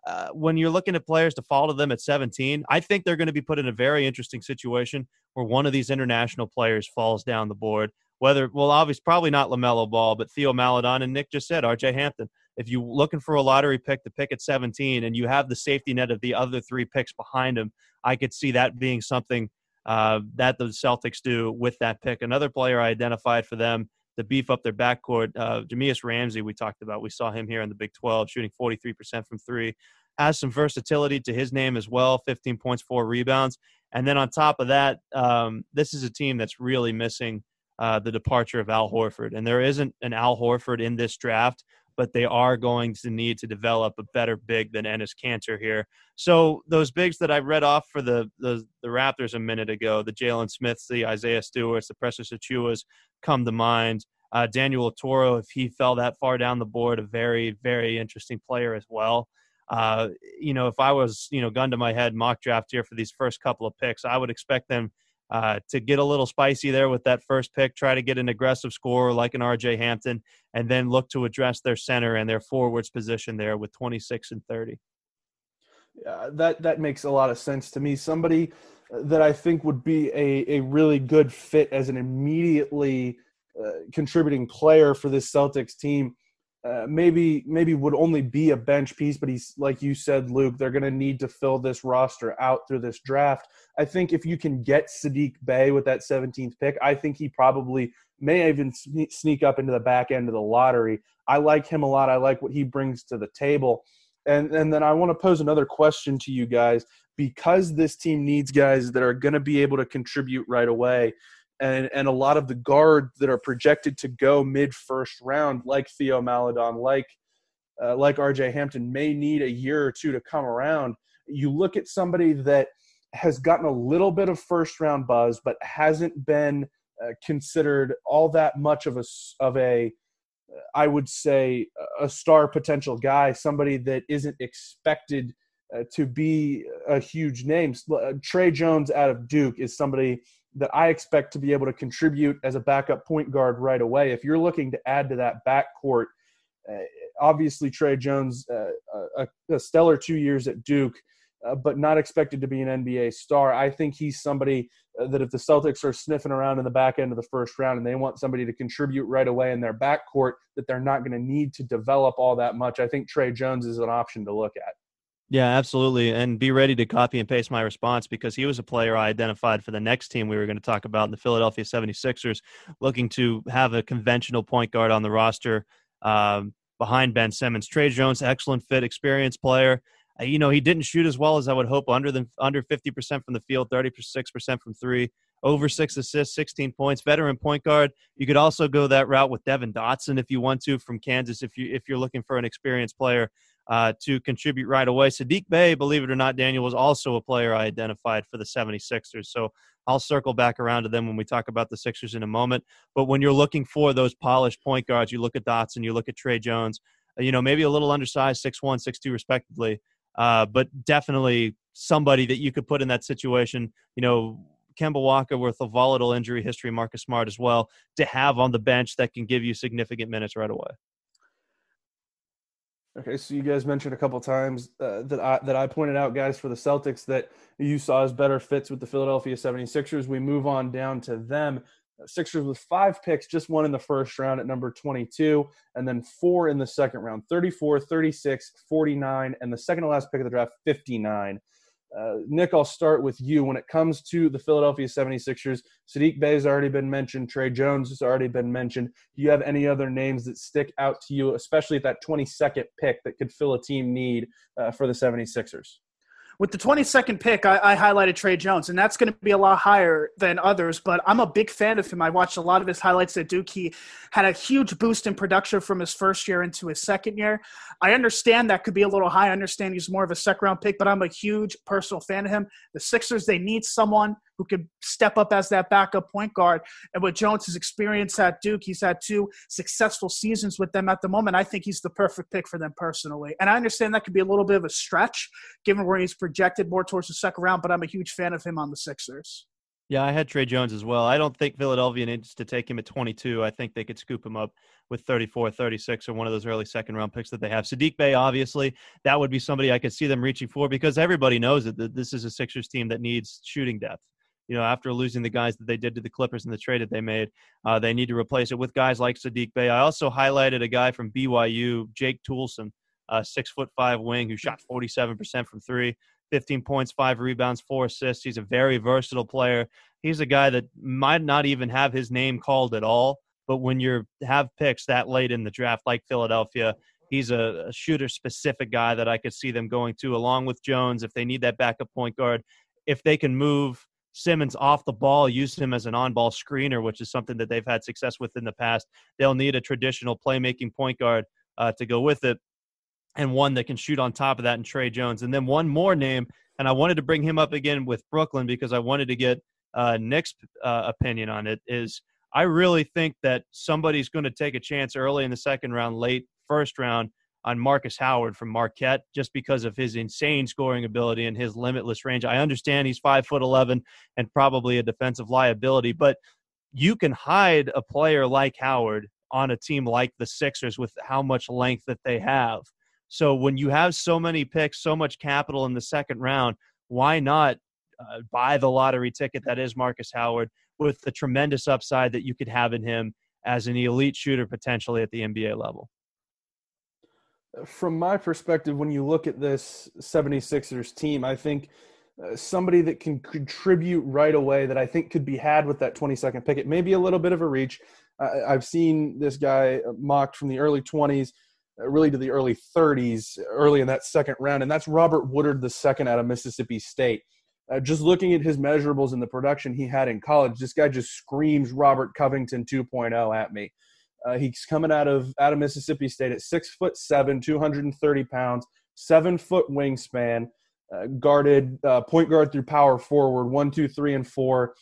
Uh, when you're looking at players to fall to them at 17, I think they're going to be put in a very interesting situation where one of these international players falls down the board. Whether, well, obviously, probably not LaMelo Ball, but Theo Maledon and Nick just said RJ Hampton if you're looking for a lottery pick to pick at 17 and you have the safety net of the other three picks behind him, I could see that being something uh, that the Celtics do with that pick. Another player I identified for them to beef up their backcourt, uh, Jahmi'us Ramsey, we talked about. We saw him here in the Big 12, shooting 43% from three. Has some versatility to his name as well 15 points, four rebounds. And then on top of that, um, this is a team that's really missing uh, the departure of Al Horford. And there isn't an Al Horford in this draft but they are going to need to develop a better big than Enes Kanter here. So those bigs that I read off for the the, the Raptors a minute ago, the Jalen Smiths, the Isaiah Stewarts, the Precious Achiuwas come to mind. Uh, Daniel Oturu, if he fell that far down the board, a very very interesting player as well. Uh, you know, if I was you know gun to my head mock draft here for these first couple of picks, I would expect them uh, to get a little spicy there with that first pick, try to get an aggressive scorer like an RJ Hampton, and then look to address their center and their forwards position there with 26 and 30. Uh, that that makes a lot of sense to me. Somebody that I think would be a, a really good fit as an immediately uh, contributing player for this Celtics team. Uh, maybe maybe would only be a bench piece, but he's like you said, Luke. They're going to need to fill this roster out through this draft. I think if you can get Saddiq Bey with that 17th pick, I think he probably may even sneak up into the back end of the lottery. I like him a lot. I like what he brings to the table. And and then I want to pose another question to you guys because this team needs guys that are going to be able to contribute right away. And, and a lot of the guards that are projected to go mid first round, like Theo Maledon, like uh, like RJ Hampton, may need a year or two to come around. You look at somebody that has gotten a little bit of first round buzz, but hasn't been uh, considered all that much of a of a I would say a star potential guy, somebody that isn't expected uh, to be a huge name. Tre Jones out of Duke is somebody that I expect to be able to contribute as a backup point guard right away. If you're looking to add to that backcourt, uh, obviously Tre Jones, uh, a, a, stellar two years at Duke, uh, but not expected to be an NBA star. I think he's somebody uh, that if the Celtics are sniffing around in the back end of the first round and they want somebody to contribute right away in their backcourt, that they're not going to need to develop all that much. I think Tre Jones is an option to look at. Yeah, absolutely. And be ready to copy and paste my response because he was a player I identified for the next team we were going to talk about in the Philadelphia 76ers, looking to have a conventional point guard on the roster um, behind Ben Simmons. Tre Jones, excellent fit, experienced player. Uh, you know, he didn't shoot as well as I would hope under the under 50% from the field, 36% from three, over six assists, 16 points, veteran point guard. You could also go that route with Devon Dotson if you want to from Kansas if you if you're looking for an experienced player uh, to contribute right away. Saddiq Bey, believe it or not, Daniel was also a player I identified for the 76ers. So I'll circle back around to them when we talk about the Sixers in a moment. But when you're looking for those polished point guards, you look at Dotson, you look at Tre Jones, uh, you know, maybe a little undersized, six one, six two, respectively, uh, but definitely somebody that you could put in that situation, you know, Kemba Walker with a volatile injury history, Marcus Smart as well, to have on the bench that can give you significant minutes right away. Okay, so you guys mentioned a couple times uh, that I that I pointed out guys for the Celtics that you saw as better fits with the Philadelphia 76ers. We move on down to them. Uh, Sixers with five picks, just one in the first round at number 22, and then four in the second round 34, 36, 49, and the second to last pick of the draft, 59. Uh, Nick, I'll start with you. When it comes to the Philadelphia 76ers, Saddiq Bey has already been mentioned. Tre Jones has already been mentioned. Do you have any other names that stick out to you, especially at that 22nd pick that could fill a team need uh, for the 76ers? With the 22nd pick, I, I highlighted Tre Jones, and that's going to be a lot higher than others. But I'm a big fan of him. I watched a lot of his highlights at Duke. He had a huge boost in production from his first year into his second year. I understand that could be a little high. I understand he's more of a second round pick, but I'm a huge personal fan of him. The Sixers, they need someone who could step up as that backup point guard. And with Jones's experience at Duke, he's had two successful seasons with them at the moment. I think he's the perfect pick for them personally. And I understand that could be a little bit of a stretch given where he's projected more towards the second round, but I'm a huge fan of him on the Sixers. Yeah, I had Tre Jones as well. I don't think Philadelphia needs to take him at 22. I think they could scoop him up with 34, 36, or one of those early second round picks that they have. Saddiq Bey, obviously, that would be somebody I could see them reaching for because everybody knows that this is a Sixers team that needs shooting depth you know, after losing the guys that they did to the Clippers in the trade that they made, uh, they need to replace it with guys like Saddiq Bey. I also highlighted a guy from BYU, Jake Toolson, a six foot five wing who shot 47% from three, 15 points, five rebounds, four assists. He's a very versatile player. He's a guy that might not even have his name called at all, but when you have picks that late in the draft, like Philadelphia, he's a, a shooter specific guy that I could see them going to, along with Jones, if they need that backup point guard. If they can move Simmons off the ball, use him as an on ball screener, which is something that they've had success with in the past. They'll need a traditional playmaking point guard uh, to go with it, and one that can shoot on top of that in Tre Jones. And then one more name, and I wanted to bring him up again with Brooklyn because I wanted to get uh, Nick's uh, opinion on it. Is I really think that somebody's going to take a chance early in the second round, late first round on Marcus Howard from Marquette just because of his insane scoring ability and his limitless range. I understand he's five foot eleven and probably a defensive liability, but you can hide a player like Howard on a team like the Sixers with how much length that they have. So when you have so many picks, so much capital in the second round, why not uh, buy the lottery ticket that is Marcus Howard with the tremendous upside that you could have in him as an elite shooter potentially at the NBA level? From my perspective, when you look at this 76ers team, I think uh, somebody that can contribute right away that I think could be had with that 22nd pick. It may be a little bit of a reach. I've seen this guy mocked from the early 20s uh, really to the early 30s, early in that second round, and that's Robert Woodard the second out of Mississippi State. Uh, just looking at his measurables and the production he had in college, this guy just screams Robert Covington 2.0 at me. Uh, he's coming out of out of Mississippi State at six foot seven, 230 pounds, seven foot wingspan, uh, guarded uh, point guard through power forward, one, two, three, and four,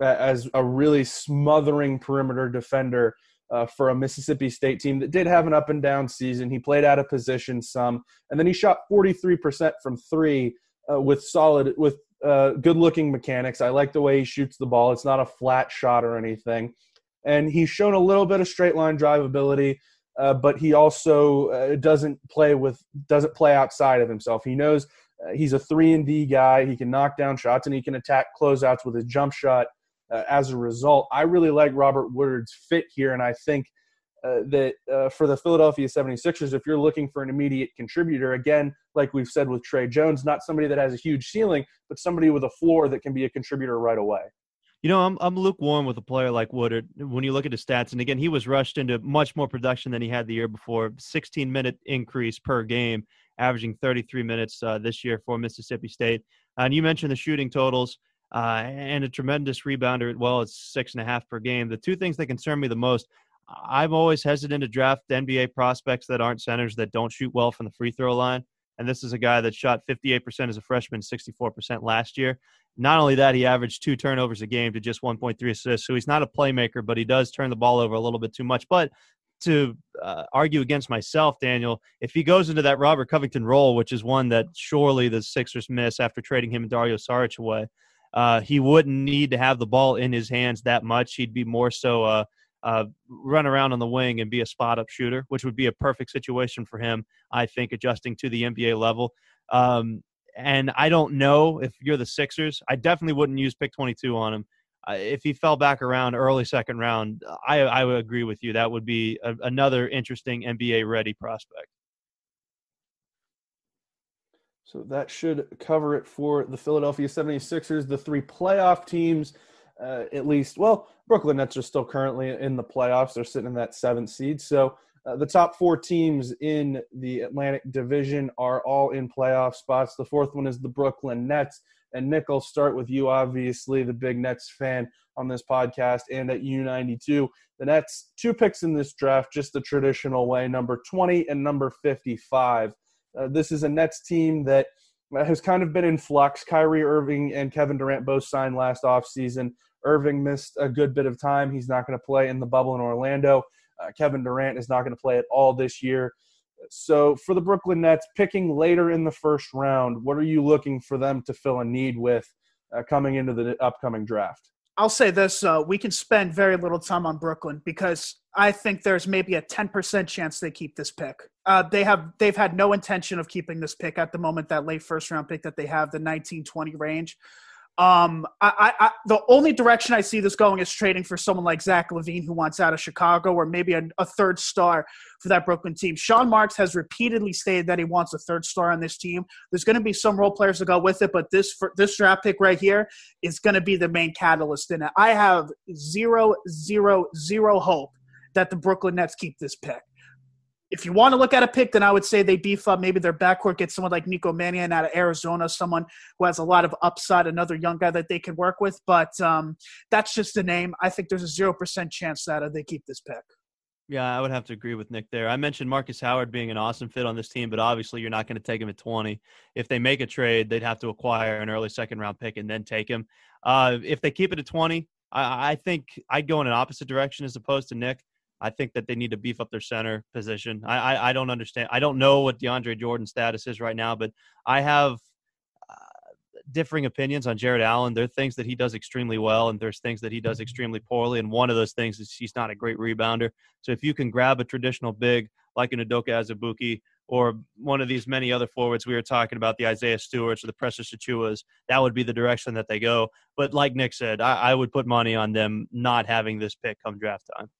as a really smothering perimeter defender uh, for a Mississippi State team that did have an up and down season. He played out of position some, and then he shot 43% from three uh, with solid with uh, good looking mechanics. I like the way he shoots the ball. It's not a flat shot or anything. And he's shown a little bit of straight line drive ability, uh, but he also uh, doesn't play with doesn't play outside of himself. He knows uh, he's a three and D guy. He can knock down shots and he can attack closeouts with his jump shot. Uh, as a result, I really like Robert Woodard's fit here, and I think uh, that uh, for the Philadelphia 76ers, if you're looking for an immediate contributor, again, like we've said with Tre Jones, not somebody that has a huge ceiling, but somebody with a floor that can be a contributor right away. You know, I'm I'm lukewarm with a player like Woodard. When you look at his stats, and again, he was rushed into much more production than he had the year before. 16 minute increase per game, averaging 33 minutes uh, this year for Mississippi State. and you mentioned the shooting totals. Uh, and a tremendous rebounder. Well, it's six and a half per game. The two things that concern me the most I'm always hesitant to draft NBA prospects that aren't centers that don't shoot well from the free throw line. And this is a guy that shot 58% as a freshman, 64% last year. Not only that, he averaged two turnovers a game to just 1.3 assists. So he's not a playmaker, but he does turn the ball over a little bit too much. But to uh, argue against myself, Daniel, if he goes into that Robert Covington role, which is one that surely the Sixers miss after trading him and Dario Saric away, uh, he wouldn't need to have the ball in his hands that much. He'd be more so uh, uh, run around on the wing and be a spot up shooter, which would be a perfect situation for him, I think, adjusting to the NBA level. Um, and I don't know if you're the Sixers. I definitely wouldn't use pick 22 on him. Uh, if he fell back around early second round, I, I would agree with you. That would be a, another interesting NBA ready prospect. So that should cover it for the Philadelphia 76ers, the three playoff teams uh, at least. Well, Brooklyn Nets are still currently in the playoffs. They're sitting in that seventh seed. So uh, the top four teams in the Atlantic Division are all in playoff spots. The fourth one is the Brooklyn Nets. And Nick, I'll start with you, obviously, the big Nets fan on this podcast and at U92. The Nets, two picks in this draft, just the traditional way, number 20 and number 55. Uh, this is a Nets team that has kind of been in flux. Kyrie Irving and Kevin Durant both signed last offseason. Irving missed a good bit of time. He's not going to play in the bubble in Orlando. Uh, Kevin Durant is not going to play at all this year. So for the Brooklyn Nets, picking later in the first round, what are you looking for them to fill a need with uh, coming into the upcoming draft? I'll say this: uh, we can spend very little time on Brooklyn because I think there's maybe a 10% chance they keep this pick. Uh, they have they've had no intention of keeping this pick at the moment. That late first round pick that they have, the 1920 range. Um, I, I, the only direction I see this going is trading for someone like Zach LaVine, who wants out of Chicago, or maybe a, a, third star for that Brooklyn team. Sean Marks has repeatedly stated that he wants a third star on this team. There's going to be some role players to go with it, but this for, this draft pick right here is going to be the main catalyst in it. I have zero, zero, zero hope that the Brooklyn Nets keep this pick if you want to look at a pick, then I would say they beef up maybe their backcourt, get someone like Nico Mannion out of Arizona, someone who has a lot of upside, another young guy that they can work with. But um, that's just a name. I think there's a zero percent chance that uh, they keep this pick. Yeah, I would have to agree with Nick there. I mentioned Marcus Howard being an awesome fit on this team, but obviously you're not going to take him at 20. If they make a trade, they'd have to acquire an early second round pick and then take him. Uh, if they keep it at 20, I, I think I'd go in an opposite direction as opposed to Nick. I think that they need to beef up their center position. I, I, I don't understand. I don't know what DeAndre Jordan's status is right now, but I have uh, differing opinions on Jarrett Allen. There are things that he does extremely well, and there's things that he does extremely poorly. And one of those things is he's not a great rebounder. So if you can grab a traditional big like an Udoka Azubuike or one of these many other forwards we were talking about, the Isaiah Stewarts or the Precious Achiuwas, that would be the direction that they go. But like Nick said, I, I would put money on them not having this pick come draft time.